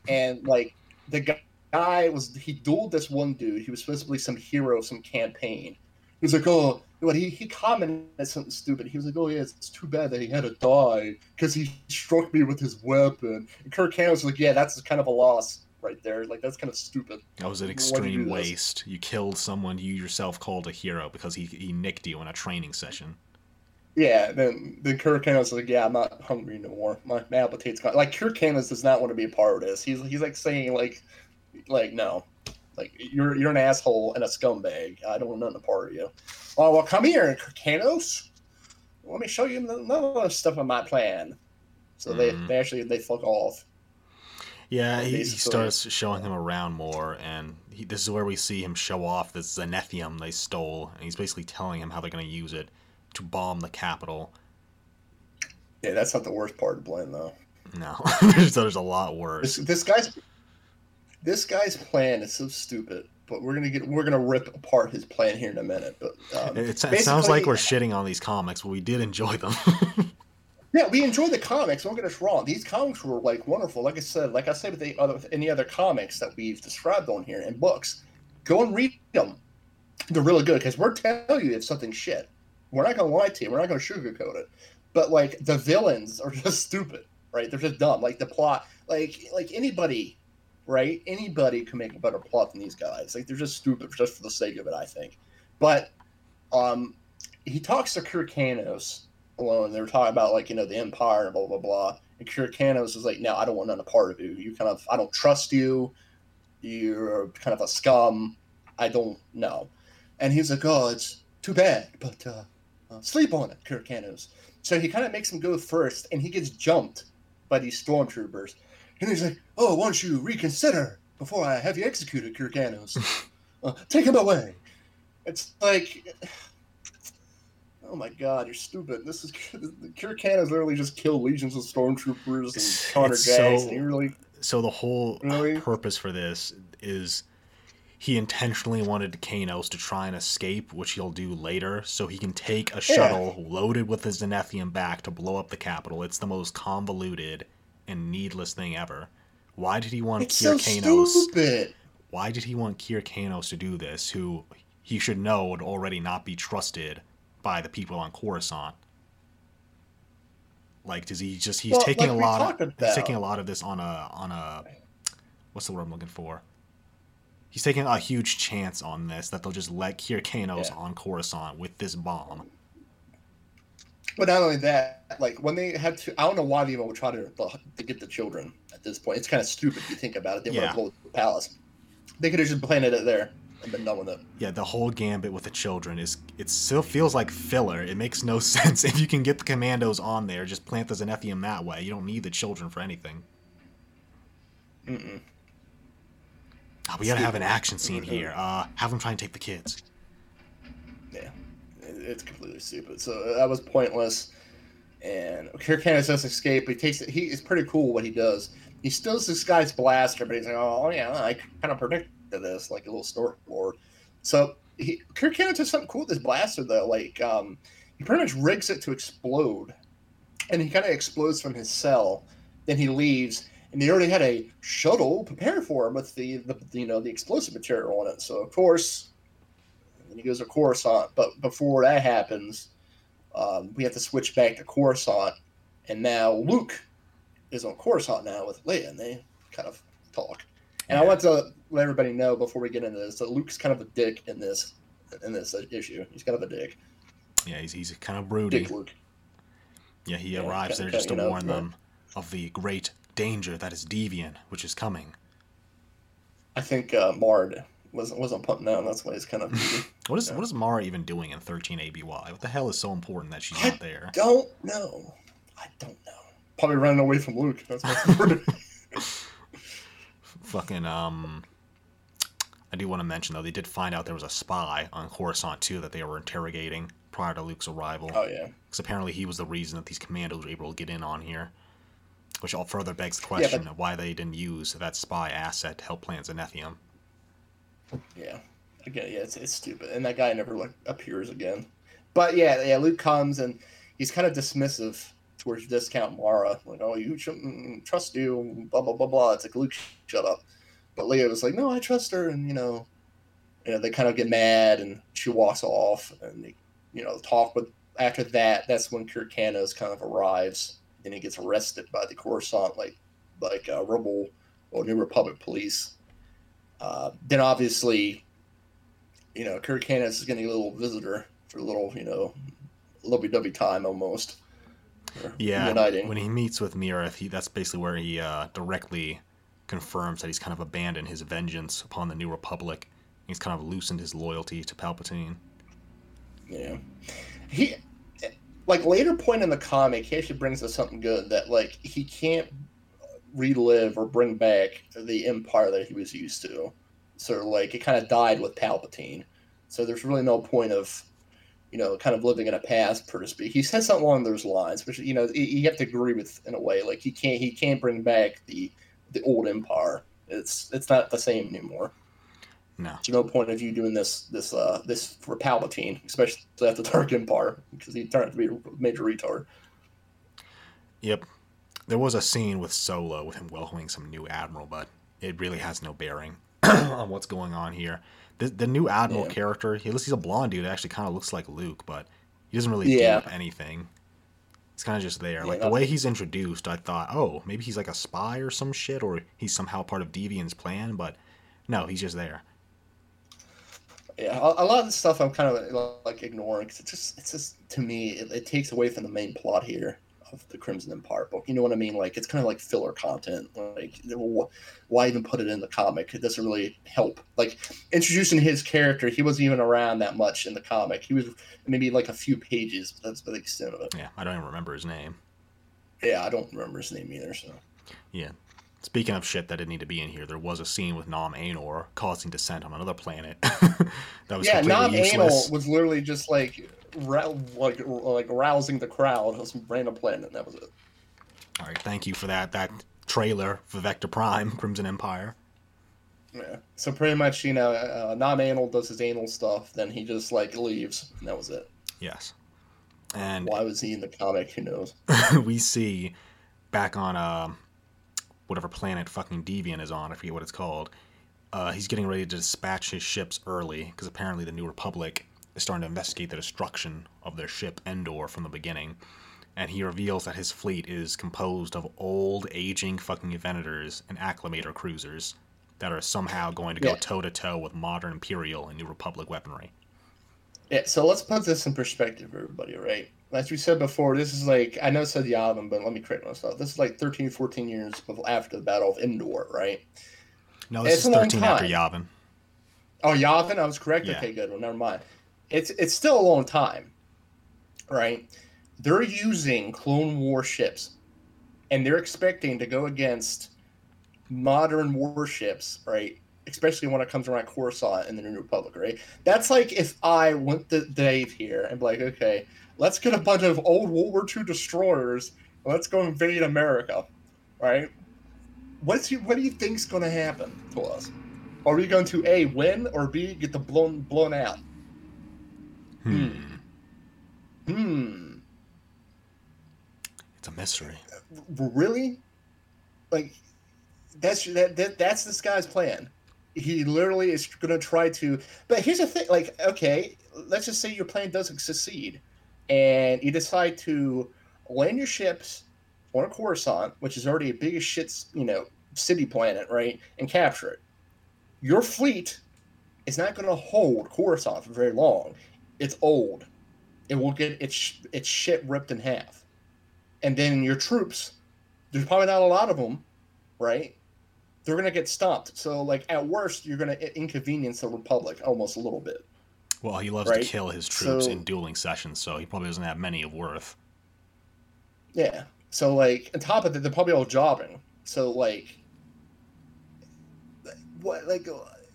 and like the guy, guy was he dueled this one dude. He was supposed to be some hero of some campaign. He He's like, oh, what he, he commented something stupid. He was like, oh yeah, it's, it's too bad that he had to die because he struck me with his weapon. And Kirk Cameron was like, yeah, that's kind of a loss right there. Like that's kind of stupid. That was an you extreme this? waste. You killed someone you yourself called a hero because he, he nicked you in a training session. Yeah, then then Kirk Cameron's like, yeah, I'm not hungry no more. My, my appetite's gone. Like Kirk Cameron does not want to be a part of this. He's he's like saying like, like no, like you're you're an asshole and a scumbag. I don't want nothing to part of you. Oh well, come here, Kir Kanos. Let me show you another stuff on my plan. So they, Mm. they actually they fuck off. Yeah, he, he starts showing him around more, and he, this is where we see him show off this Zenithium they stole, and he's basically telling him how they're going to use it to bomb the capital. Yeah, that's not the worst part of the plan though. No, there's, there's a lot worse. this guy's this guy's plan is so stupid. But we're gonna get we're gonna rip apart his plan here in a minute. But um, It, it sounds like we're shitting on these comics, but we did enjoy them. Yeah, we enjoyed the comics. Don't get us wrong; these comics were like wonderful. Like I said, like I said with the other with any other comics that we've described on here and books, go and read them. They're really good because we're telling you if something's shit. We're not gonna lie to you. We're not gonna sugarcoat it. But like the villains are just stupid, right? They're just dumb. Like the plot, like like anybody, right? Anybody can make a better plot than these guys. Like they're just stupid just for the sake of it. I think. But um, he talks to Kir Kanos alone. They were talking about like you know the Empire and blah blah blah. And Kir Kanos is like, no, I don't want none a part of you. You kind of, I don't trust you. You're kind of a scum. I don't know. And he's like, oh, it's too bad, but uh, sleep on it, Kir Kanos. So he kind of makes him go first, and he gets jumped by these stormtroopers. And he's like, oh, why don't you reconsider before I have you executed, Kir Kanos? uh, take him away. It's like, oh my god, you're stupid. This is Kir Kanos literally just killed legions of stormtroopers and counter gangs, so- and he really so the whole Really? purpose for this is he intentionally wanted Kanos to try and escape, which he'll do later, so he can take a shuttle loaded with the Zenithium back to blow up the capital. It's the most convoluted and needless thing ever. Why did he want it's so Kir Kanos? stupid. Why did he want Kir Kanos to do this, who he should know would already not be trusted by the people on Coruscant? Like, does he just he's Well, taking like a lot of he's taking a lot of this on a on a what's the word I'm looking for? He's taking a huge chance on this that they'll just let Kir Kanos Yeah. on Coruscant with this bomb. But not only that, like when they had to, I don't know why they even would try to to get the children at this point. It's kind of stupid if you think about it. They Yeah. want to blow the palace. They could have just planted it there and been done with it. Yeah, the whole gambit with the children is it still feels like filler. It makes no sense if you can get the commandos on there, just plant the Zenithium that way. You don't need the children for anything. Mm-mm. Oh, we gotta have an action scene here. Uh, have them try and take the kids. Yeah, it's completely stupid. So that was pointless. And Kir Kanos does escape. He takes it. He is pretty cool what he does. He steals this guy's blaster, but he's like, "Oh yeah, I kind of predicted this, like a little storyboard." So he Kir Kanos does something cool with this blaster though. Like um, he pretty much rigs it to explode, and he kind of explodes from his cell. Then he leaves, and they already had a shuttle prepared for him with the, the you know the explosive material on it. So of course, and he goes to Coruscant. But before that happens, um, we have to switch back to Coruscant, and now Luke is on Coruscant now with Leia, and they kind of talk. And I want to let everybody know before we get into this that Luke's kind of a dick in this in this issue. He's kind of a dick, Yeah, he's, he's kind of broody. dick Luke. Yeah, he Yeah, arrives there just to you know, warn yeah. them of the great danger that is Devian, which is coming. I think uh, Mard wasn't wasn't putting down. That's why he's kind of. What is Yeah. what is Mara even doing in 13 ABY? What the hell is so important that she's I not there? don't know. I don't know. Probably running away from Luke. That's what's important. Fucking um. I do want to mention though they did find out there was a spy on Coruscant too that they were interrogating prior to Luke's arrival. oh yeah. Because apparently he was the reason that these commandos were able to get in on here. Which all further begs the Yeah, question but- of why they didn't use that spy asset to help plant Zenithium. Yeah. Again, yeah, it's, it's stupid. And that guy never like appears again. But yeah, yeah, Luke comes and he's kind of dismissive towards discount Mara. Like, oh, you shouldn't mm, trust you, blah blah blah blah. It's like Luke, shut up. But Leia was like, no, I trust her, and you know, you know, they kind of get mad and she walks off and they, you know, talk. with, after that, that's when Kir Kanos kind of arrives. Then he gets arrested by the Coruscant, like, like uh, rebel or New Republic police. Uh, then obviously, you know, Kir Kanos is getting a little visitor for a little, you know, lovey dovey time almost. Yeah, uniting. when he meets with Mirith, he that's basically where he uh, directly confirms that he's kind of abandoned his vengeance upon the New Republic. He's kind of loosened his loyalty to Palpatine. Yeah, he like later point in the comic, he actually brings us something good that like he can't relive or bring back the empire that he was used to. So like it kind of died with Palpatine. So there's really no point of you know, kind of living in a past, per to speak. He said something along those lines, which you know you have to agree with in a way. Like he can't he can't bring back the the old empire. It's it's not the same anymore. No, there's no point of you doing this this uh this for Palpatine, especially after the Dark Empire, because he turned out to be a major retard. Yep, there was a scene with Solo with him welcoming some new admiral, but it really has no bearing on what's going on here. The, the new admiral yeah. character, he looks he's a blonde dude. Actually kind of looks like Luke, but he doesn't really yeah. do anything. He's kind of just there. Yeah, like the way he's introduced, I thought, oh, maybe he's like a spy or some shit, or he's somehow part of Devian's plan. But no, he's just there. Yeah, a, lot of the stuff I'm kind of like ignoring because it's just, it's just to me, it, it takes away from the main plot here of the Crimson Empire book. You know what I mean? Like it's kind of like filler content. Like why even put it in the comic? It doesn't really help. Like introducing his character, he wasn't even around that much in the comic. He was maybe like a few pages. But that's the extent of it. Yeah, I don't even remember his name. Yeah, I don't remember his name either. So. Yeah. Speaking of shit that didn't need to be in here, there was a scene with Nom Anor causing descent on another planet. that was yeah, Nom Anor was literally just like like like rousing the crowd on some random planet. That was it. All right, thank you for that. That trailer for Vector Prime, Crimson Empire. Yeah. So pretty much, you know, uh, Nom Anor does his anal stuff, then he just like leaves, and that was it. Yes. And why was he in the comic? Who knows? we see back on uh, whatever planet fucking Devian is on. I forget what it's called. Uh, he's getting ready to dispatch his ships early because apparently the New Republic is starting to investigate the destruction of their ship Endor from the beginning. And he reveals that his fleet is composed of old, aging fucking Venators and Acclamator cruisers that are somehow going to go toe to toe with modern Imperial and New Republic weaponry. Yeah, so let's put this in perspective, everybody, right? As we said before, this is like, I know it said the Yavin, but let me correct myself. This is like 13, 14 years after the Battle of Endor, right? No, this it's is 13 after Yavin. Oh, Yavin? I was correct? Yeah. Okay, good. Well, never mind it's it's still a long time, right? They're using clone warships, and they're expecting to go against modern warships, right? Especially when it comes around Coruscant and the New Republic, right? That's like if I went to Dave here and be like, okay, let's get a bunch of old World War II destroyers, let's go invade America, right? What's you, what do you think's going to happen to us? Are we going to a win or b get the blown blown out? Hmm. Hmm. It's a mystery. Really? Like that's that, that that's this guy's plan. He literally is going to try to. But here's the thing: like, okay, let's just say your plan doesn't succeed, and you decide to land your ships on a Coruscant, which is already a biggest shit, you know, city planet, right, and capture it. Your fleet is not going to hold Coruscant for very long it's old. It will get its its shit ripped in half, and then your troops, there's probably not a lot of them, right? They're gonna get stomped. So like at worst, you're gonna inconvenience the Republic almost a little bit. Well, he loves right? to kill his troops so, in dueling sessions, so he probably doesn't have many of worth. Yeah. So like on top of that, they're probably all jobbing. So like, what like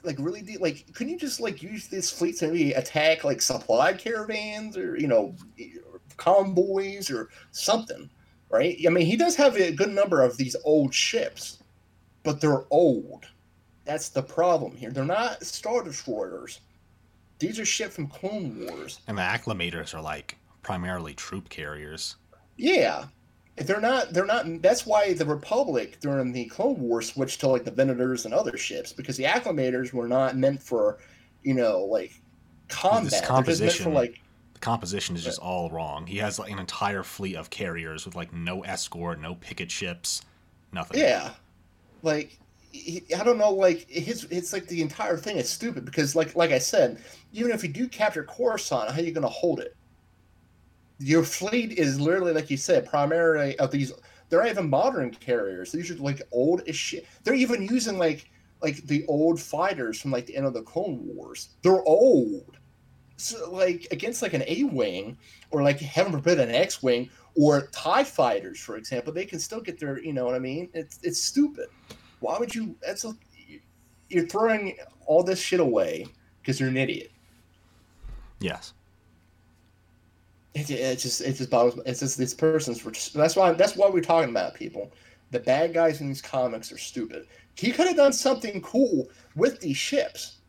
like really deep like couldn't you just like use this fleet to maybe attack like supply caravans or you know convoys or something right i mean he does have a good number of these old ships but they're old. That's the problem here. They're not star destroyers. These are ships from clone wars. And the acclamators are like primarily troop carriers. Yeah. They're not they're not that's why the republic during the clone wars switched to like the venators and other ships because the acclamators were not meant for you know, like combat. For composition- like The composition is just all wrong. He has like an entire fleet of carriers with like no escort, no picket ships, nothing. Yeah, like he, I don't know, like his it's like the entire thing is stupid because like like I said, even if you do capture Coruscant, how are you going to hold it? Your fleet is literally like you said, primarily of these. They're even modern carriers. These are like old as shit. They're even using like like the old fighters from like the end of the Clone Wars. They're old. Like against like an A wing or like heaven forbid an X wing or TIE fighters, for example, they can still get their you know what I mean? It's it's stupid. Why would you that's a, you're throwing all this shit away because you're an idiot. Yes. It, it just it just bothers me. It's just these persons were just, that's why that's why we're talking about people. The bad guys in these comics are stupid. He could have done something cool with these ships,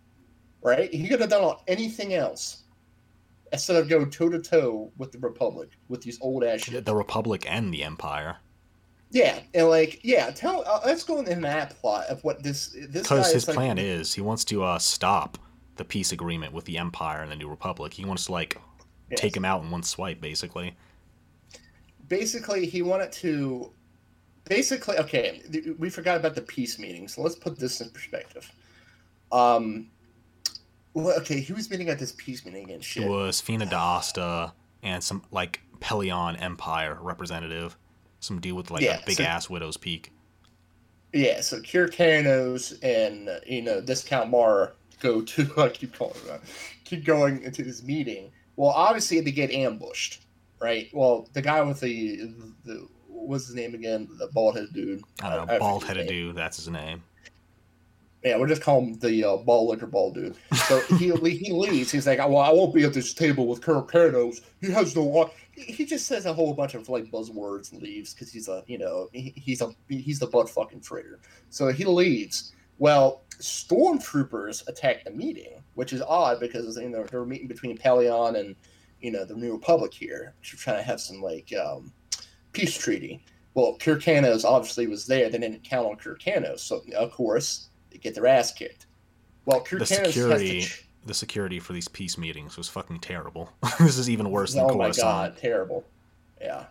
right? He could have done anything else instead of go toe to toe with the Republic with these old ass ships. The Republic and the Empire. Yeah, and like yeah, tell uh, let's go into that plot of what this this Because is his like, plan is he wants to uh, stop the peace agreement with the Empire and the New Republic. He wants to like yes. take him out in one swipe, basically. basically he wanted to basically okay we forgot about the peace meeting so let's put this in perspective um well, okay he was meeting at this peace meeting and shit. It was Feena D'Asta and some like Pellaeon Empire representative. Some dude with like Yeah, a big so- ass widow's peak. yeah so Kir Kanos and uh, you know Discount Mar go to I keep calling it that keep going into this meeting well obviously they get ambushed right well the guy with the the what's his name again the bald headed dude I don't know, bald headed dude, that's his name. Yeah, we'll just call him the uh, ball liquor ball dude. So he he leaves. He's like, "Well, I won't be at this table with Colonel Carnos. He has no." wa-" He just says a whole bunch of like buzzwords and leaves because he's a you know he, he's a he's the butt fucking traitor. So he leaves. Well, stormtroopers attack the meeting, which is odd because you know they're meeting between Pellaeon and you know the New Republic here, to trying to have some like um, peace treaty. Well, Kir Kanos obviously was there. They didn't count on Kir Kanos, so of course get their ass kicked. Well, Kir Kanos security-. Ch- The security for these peace meetings was fucking terrible. this is even worse than oh my Coruscant. god, terrible. Yeah,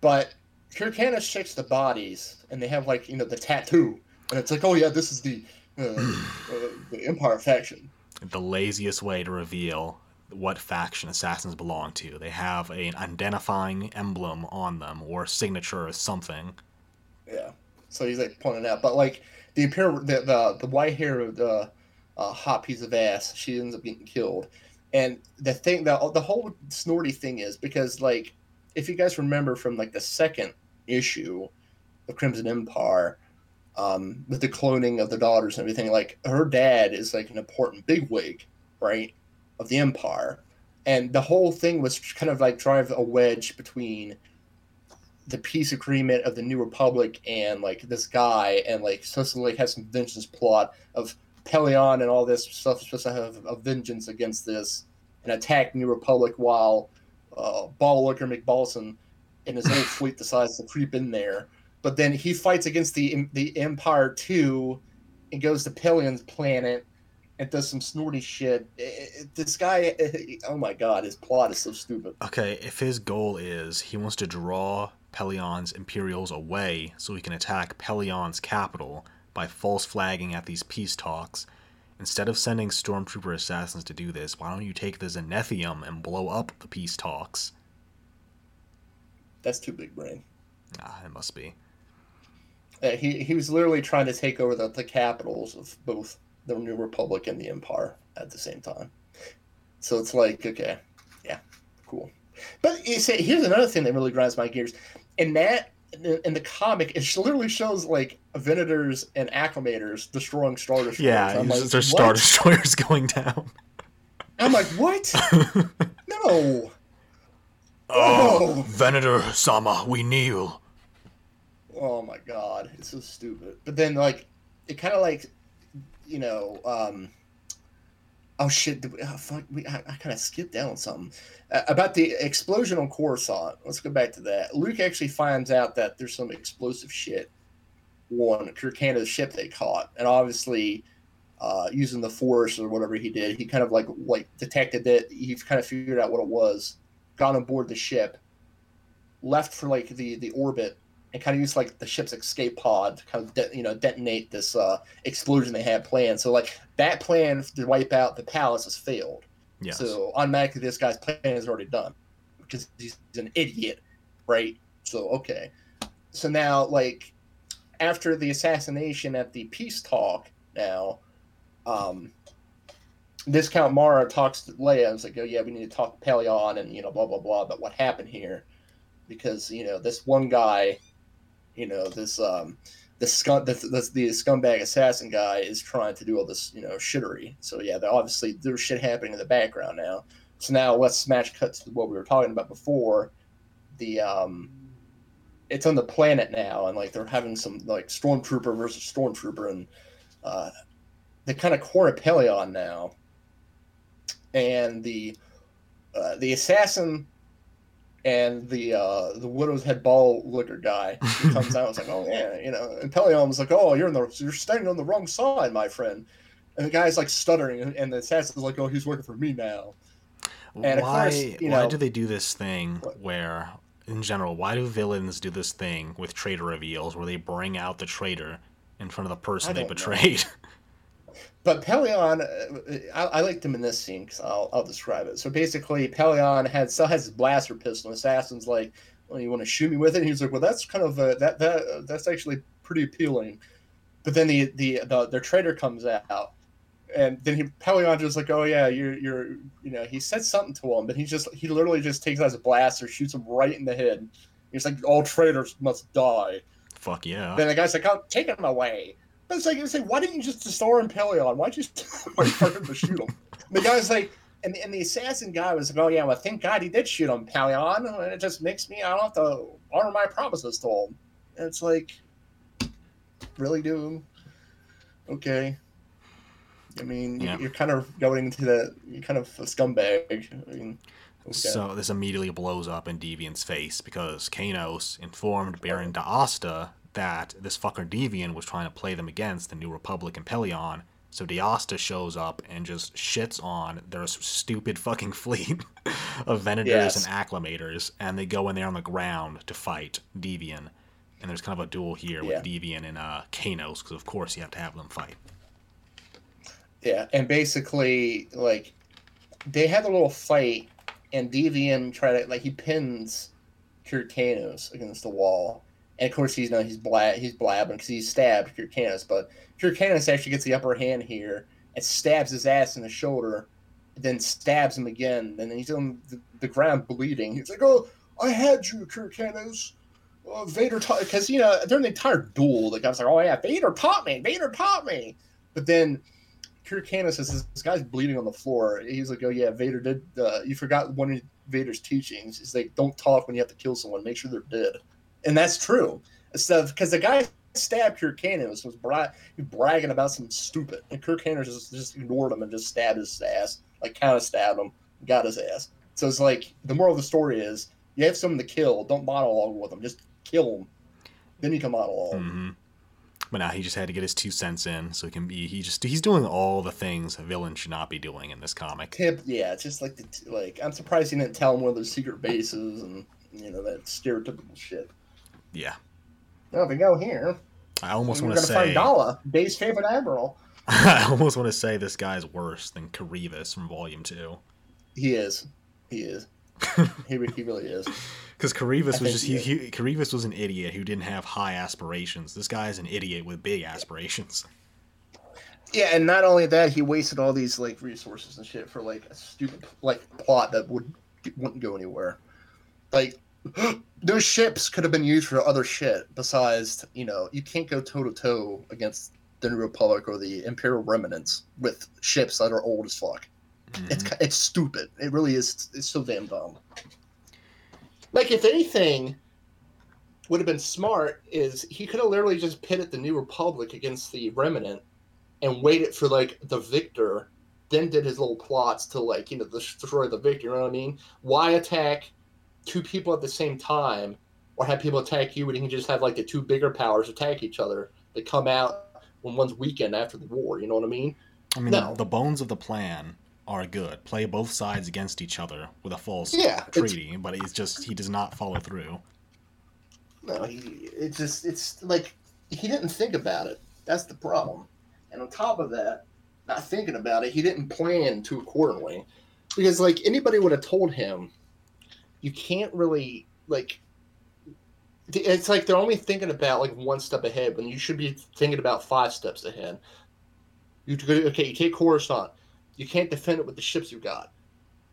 but Kir Kanos checks the bodies, and they have like you know the tattoo, and it's like, oh yeah, this is the uh, uh, the Empire faction. The laziest way to reveal what faction assassins belong to. They have an identifying emblem on them or signature or something. Yeah. So he's like pointing out, but like the imperial, the the, the white hair, of the uh, hot piece of ass, she ends up getting killed. And the thing, the the whole snorty thing is because like if you guys remember from like the second issue of Crimson Empire, um, with the cloning of the daughters and everything, like her dad is like an important bigwig, right, of the Empire, and the whole thing was kind of like drive a wedge between the peace agreement of the New Republic and like this guy, and like supposed to like have some vengeance plot of Pellaeon and all this stuff supposed to have a vengeance against this and attack New Republic while uh, Ball McBallson and his whole fleet decides to creep in there. But then he fights against the the Empire too, and goes to Pellaeon's planet and does some snorty shit. It- it- this guy, oh my god, his plot is so stupid. Okay, if his goal is he wants to draw Pellaeon's Imperials away so he can attack Pellaeon's capital by false flagging at these peace talks, instead of sending stormtrooper assassins to do this, why don't you take the Zenithium and blow up the peace talks? That's too big brain. Ah, it must be. Uh, he he was literally trying to take over the, the capitals of both the New Republic and the Empire at the same time. So it's like, okay, yeah, cool. But you say here's another thing that really grinds my gears. In that in, the comic, it literally shows like Venators and Acclamators destroying Star Destroyers. Yeah, I'm like, there's Star? Destroyers going down. I'm like, what? no. oh, Venator Sama, we kneel. Oh my god, it's so stupid. But then like it kind of like you know um oh shit we, oh, fuck, we, I, I kind of skipped down something uh, about the explosion on Coruscant. Let's go back to that. Luke actually finds out that there's some explosive shit on Kir Kanos' ship they caught, and obviously uh, using the force or whatever he did. He kind of like like detected it. He kind of figured out what it was, got on board the ship, left for like the the orbit, and kind of used like the ship's escape pod to kind of de- you know detonate this uh, explosion they had planned. So like that plan to wipe out the palace has failed. Yes. So automatically, this guy's plan is already done because he's an idiot, right? So okay, so now like after the assassination at the peace talk, now, um, this Count Mara talks to Leia and is like, "Oh yeah, we need to talk to Pellaeon and you know blah blah blah about what happened here, because you know this one guy, you know this um." The scum, the, the, the scumbag assassin guy is trying to do all this, you know, shittery. So yeah, obviously there's shit happening in the background now. So now let's smash cut to what we were talking about before. The um, it's on the planet now, and like they're having some like stormtrooper versus stormtrooper, and uh, they kind of corner now, and the uh, the assassin and the uh, the widow's head ball liquor guy comes out and is like, oh yeah, you know, and Pellaeon was like, oh, you're in the you're standing on the wrong side, my friend. And the guy's like stuttering, and the assassin's like, "Oh, he's working for me now." And why? Course, you know, why do they do this thing what? where, in general, why do villains do this thing with traitor reveals where they bring out the traitor in front of the person they betrayed? But Pellaeon, uh, I, I liked him in this scene because I'll, I'll describe it. So basically, Pellaeon had still has his blaster pistol. And Assassin's like, "Well, you want to shoot me with it?" And he's like, "Well, that's kind of a, that that that's actually pretty appealing." But then the the, the their traitor comes out, and then he Pellaeon just like, "Oh yeah, you're you're you know." He said something to him, but he just he literally just takes out his blaster, shoots him right in the head. He's like, "All traitors must die." Fuck yeah. Then the guy's like, "Oh, take him away." But it's like, it's like, why didn't you just destroy Pellaeon? Why'd you why him to shoot him? And the guy's like, and, and the assassin guy was like, oh yeah, well thank God he did shoot him, Pellaeon. And it just makes me, I don't have to honor my promises to him. And it's like, really, dude? Okay. I mean, yeah. you're kind of going into the, you're kind of a scumbag. I mean, okay. So this immediately blows up in Devian's face because Kanos informed Baron D'Asta that this fucker Devian was trying to play them against the New Republic and Pellaeon. So D'Asta shows up and just shits on their stupid fucking fleet of Venators yes. and Acclamators, and they go in there on the ground to fight Devian. And there's kind of a duel here yeah. with Devian and uh, Kanos, because of course you have to have them fight. Yeah, and basically, like, they have a little fight, and Devian try to like he pins Kir Kanos against the wall, and of course, he's you know, he's blab he's blabbing because he's stabbed Kir Kanos, but Kir Kanos actually gets the upper hand here and stabs his ass in the shoulder, then stabs him again, and then he's on the, the ground bleeding. He's like, "Oh, I had you, Kir Kanos." Uh, Vader taught because you know during the entire duel, the guy's like, "Oh yeah, Vader taught me. Vader taught me." But then Kir Kanos says, "This guy's bleeding on the floor." He's like, "Oh yeah, Vader did. Uh, you forgot one of Vader's teachings. He's like, don't talk when you have to kill someone. Make sure they're dead." And that's true. So because the guy stabbed Kir Kanos was bra- bragging about some stupid, and Kir Kanos just, just ignored him and just stabbed his ass, like kind of stabbed him, got his ass. So it's like the moral of the story is you have someone to kill, don't monologue with them, just kill them, then you can monologue. Mm-hmm. But now he just had to get his two cents in, so he can be. He just he's doing all the things a villain should not be doing in this comic. Tip, yeah, it's just like the like. I'm surprised he didn't tell him where the secret bases and you know that stereotypical shit. Yeah. Well, if we go here, I almost want to say find Daala, Dave's favorite admiral. I almost want to say this guy's worse than Carivus from Volume Two. He is. He is. he, he really is. Because Carivus was just he, he, Carivus was an idiot who didn't have high aspirations. This guy is an idiot with big aspirations. Yeah, and not only that, he wasted all these like resources and shit for like a stupid like plot that would wouldn't go anywhere. Like those ships could have been used for other shit besides, you know, you can't go toe to toe against the New Republic or the Imperial Remnants with ships that are old as fuck. Mm-hmm. It's it's stupid. It really is. It's so damn dumb. Like if anything would have been smart is he could have literally just pitted the New Republic against the Remnant and waited for like the victor, then did his little plots to like you know destroy the victor. You know what I mean? Why attack? Two people at the same time or have people attack you and you can just have like the two bigger powers attack each other. They come out, when one's weakened after the war. You know what I mean? I mean, No. the, the bones of the plan are good. Play both sides against each other with a false Yeah, it's- treaty, but it's just he does not follow through. No, he, it's just it's like he didn't think about it. That's the problem. And on top of that, not thinking about it, he didn't plan to accordingly. Because like anybody would have told him, you can't really like. It's like they're only thinking about like one step ahead when you should be thinking about five steps ahead. You okay, you take Coruscant, you can't defend it with the ships you got.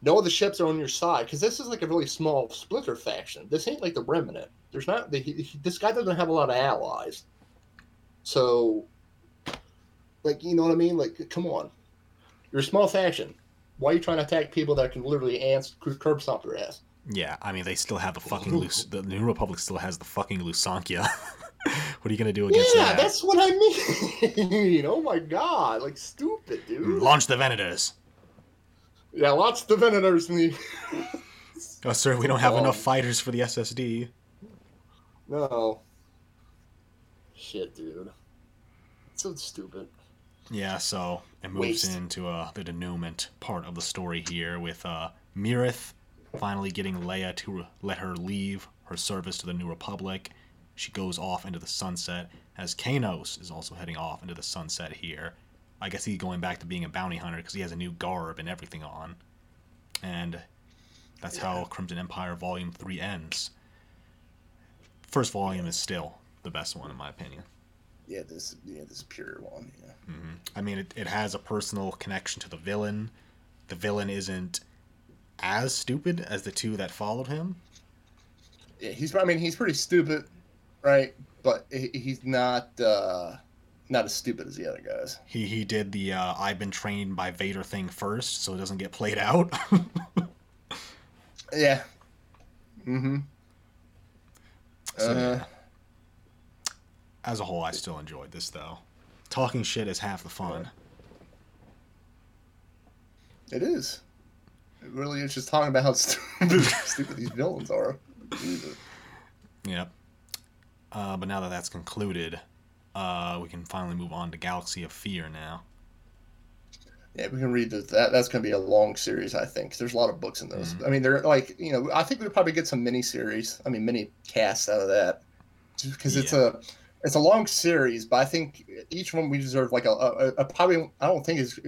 No other ships are on your side because this is like a really small splinter faction. This ain't like the Remnant. There's not. He, this guy doesn't have a lot of allies. So, like, you know what I mean? Like, come on. You're a small faction. Why are you trying to attack people that can literally ants curb stomp your ass? Yeah, I mean they still have the fucking Lus- the New Republic still has the fucking Lusankya. what are you gonna do against yeah, that? that's what I mean. oh my god, like stupid, dude. Launch the Venators. Yeah, lots of Venators in the. Oh, sir, we don't have Um, enough fighters for the SSD. no. Shit, dude. It's so stupid. Yeah, so it moves Waste. into uh, the denouement part of the story here with uh, Mirith finally getting Leia to let her leave her service to the New Republic. She goes off into the sunset, as Kanos is also heading off into the sunset here. I guess he's going back to being a bounty hunter because he has a new garb and everything on. And that's how Crimson Empire Volume 3 ends. First volume is still the best one, in my opinion. Yeah, this yeah this pure one. Yeah. Mm-hmm. I mean, it, it has a personal connection to the villain. The villain isn't as stupid as the two that followed him. Yeah, he's. I mean, he's pretty stupid, right? But he, he's not uh, not as stupid as the other guys. He he did the uh, I've been trained by Vader thing first, so it doesn't get played out. Yeah. Mm-hmm. So, uh, yeah. As a whole, I still enjoyed this though. Talking shit is half the fun. It is. Really is just talking about how stupid, stupid these villains are. Jesus. Yep. Uh, but now that that's concluded, uh, we can finally move on to Galaxy of Fear now. Yeah, we can read this. That that's going to be a long series, I think. There's a lot of books in those. I mean, they're like you know, I think we'll probably get some mini series. I mean, mini casts out of that, because it's a it's a long series. But I think each one we deserve like a, a, a probably. I don't think it's,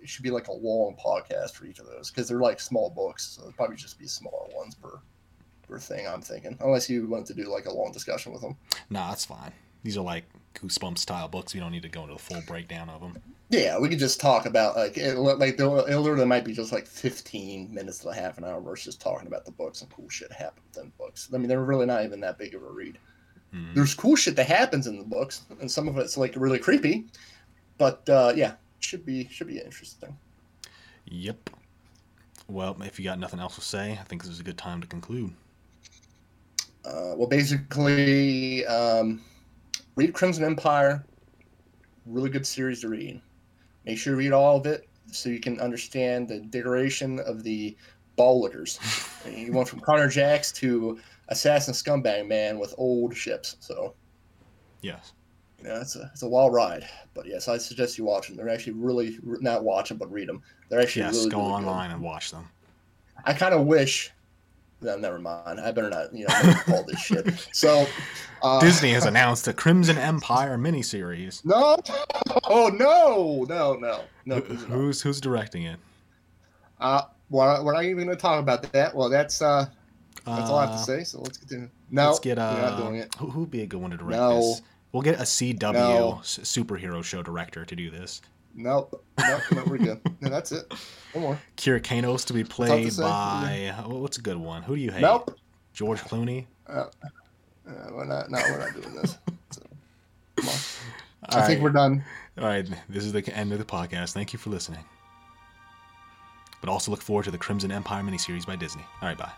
it, it should be like a long podcast for each of those because they're like small books. So it'll probably just be smaller ones per per thing. I'm thinking, unless you wanted to do like a long discussion with them. Nah, that's fine. These are like Goosebumps style books. We don't need to go into the full breakdown of them. Yeah, we could just talk about like it, like there, it literally might be just like fifteen minutes to a half an hour versus talking about the books and cool shit happened within books. I mean, they're really not even that big of a read. Mhm. There's cool shit that happens in the books, and some of it's like really creepy. But uh, yeah, should be should be interesting. Yep. Well, if you got nothing else to say, I think this is a good time to conclude. Uh, well, basically, um, read Crimson Empire. Really good series to read. Make sure you read all of it so you can understand the degradation of the ball lickers. you went from Carnor Jax to assassin scumbag man with old ships. So Yes. You know it's a it's a wild ride. But yes, I suggest you watch them. They're actually really not watch them, but read them. They're actually Yes, really go really good. online and watch them. I kind of wish. No, never mind. I better not, you know, all this shit. So, uh, Disney has announced a Crimson Empire miniseries. No, oh no, no, no, no. Who- Who's who's directing it? Uh, well, we're not even going to talk about that. Well, that's uh, that's all I have to Uh, say. So let's continue. No, Let's get we're not uh, doing it. who who'd be a good one to direct No. this? We'll get a CW No. superhero show director to do this. Nope, nope, no, we're good. No, that's it. One more. Kir Kanos to be played say. by oh, what's a good one? Who do you hate? Nope. George Clooney. Uh, we're not. No, we're not doing this. So, come on. All I think we're done. All right, this is the end of the podcast. Thank you for listening. But also look forward to the Crimson Empire miniseries by Disney. All right, bye.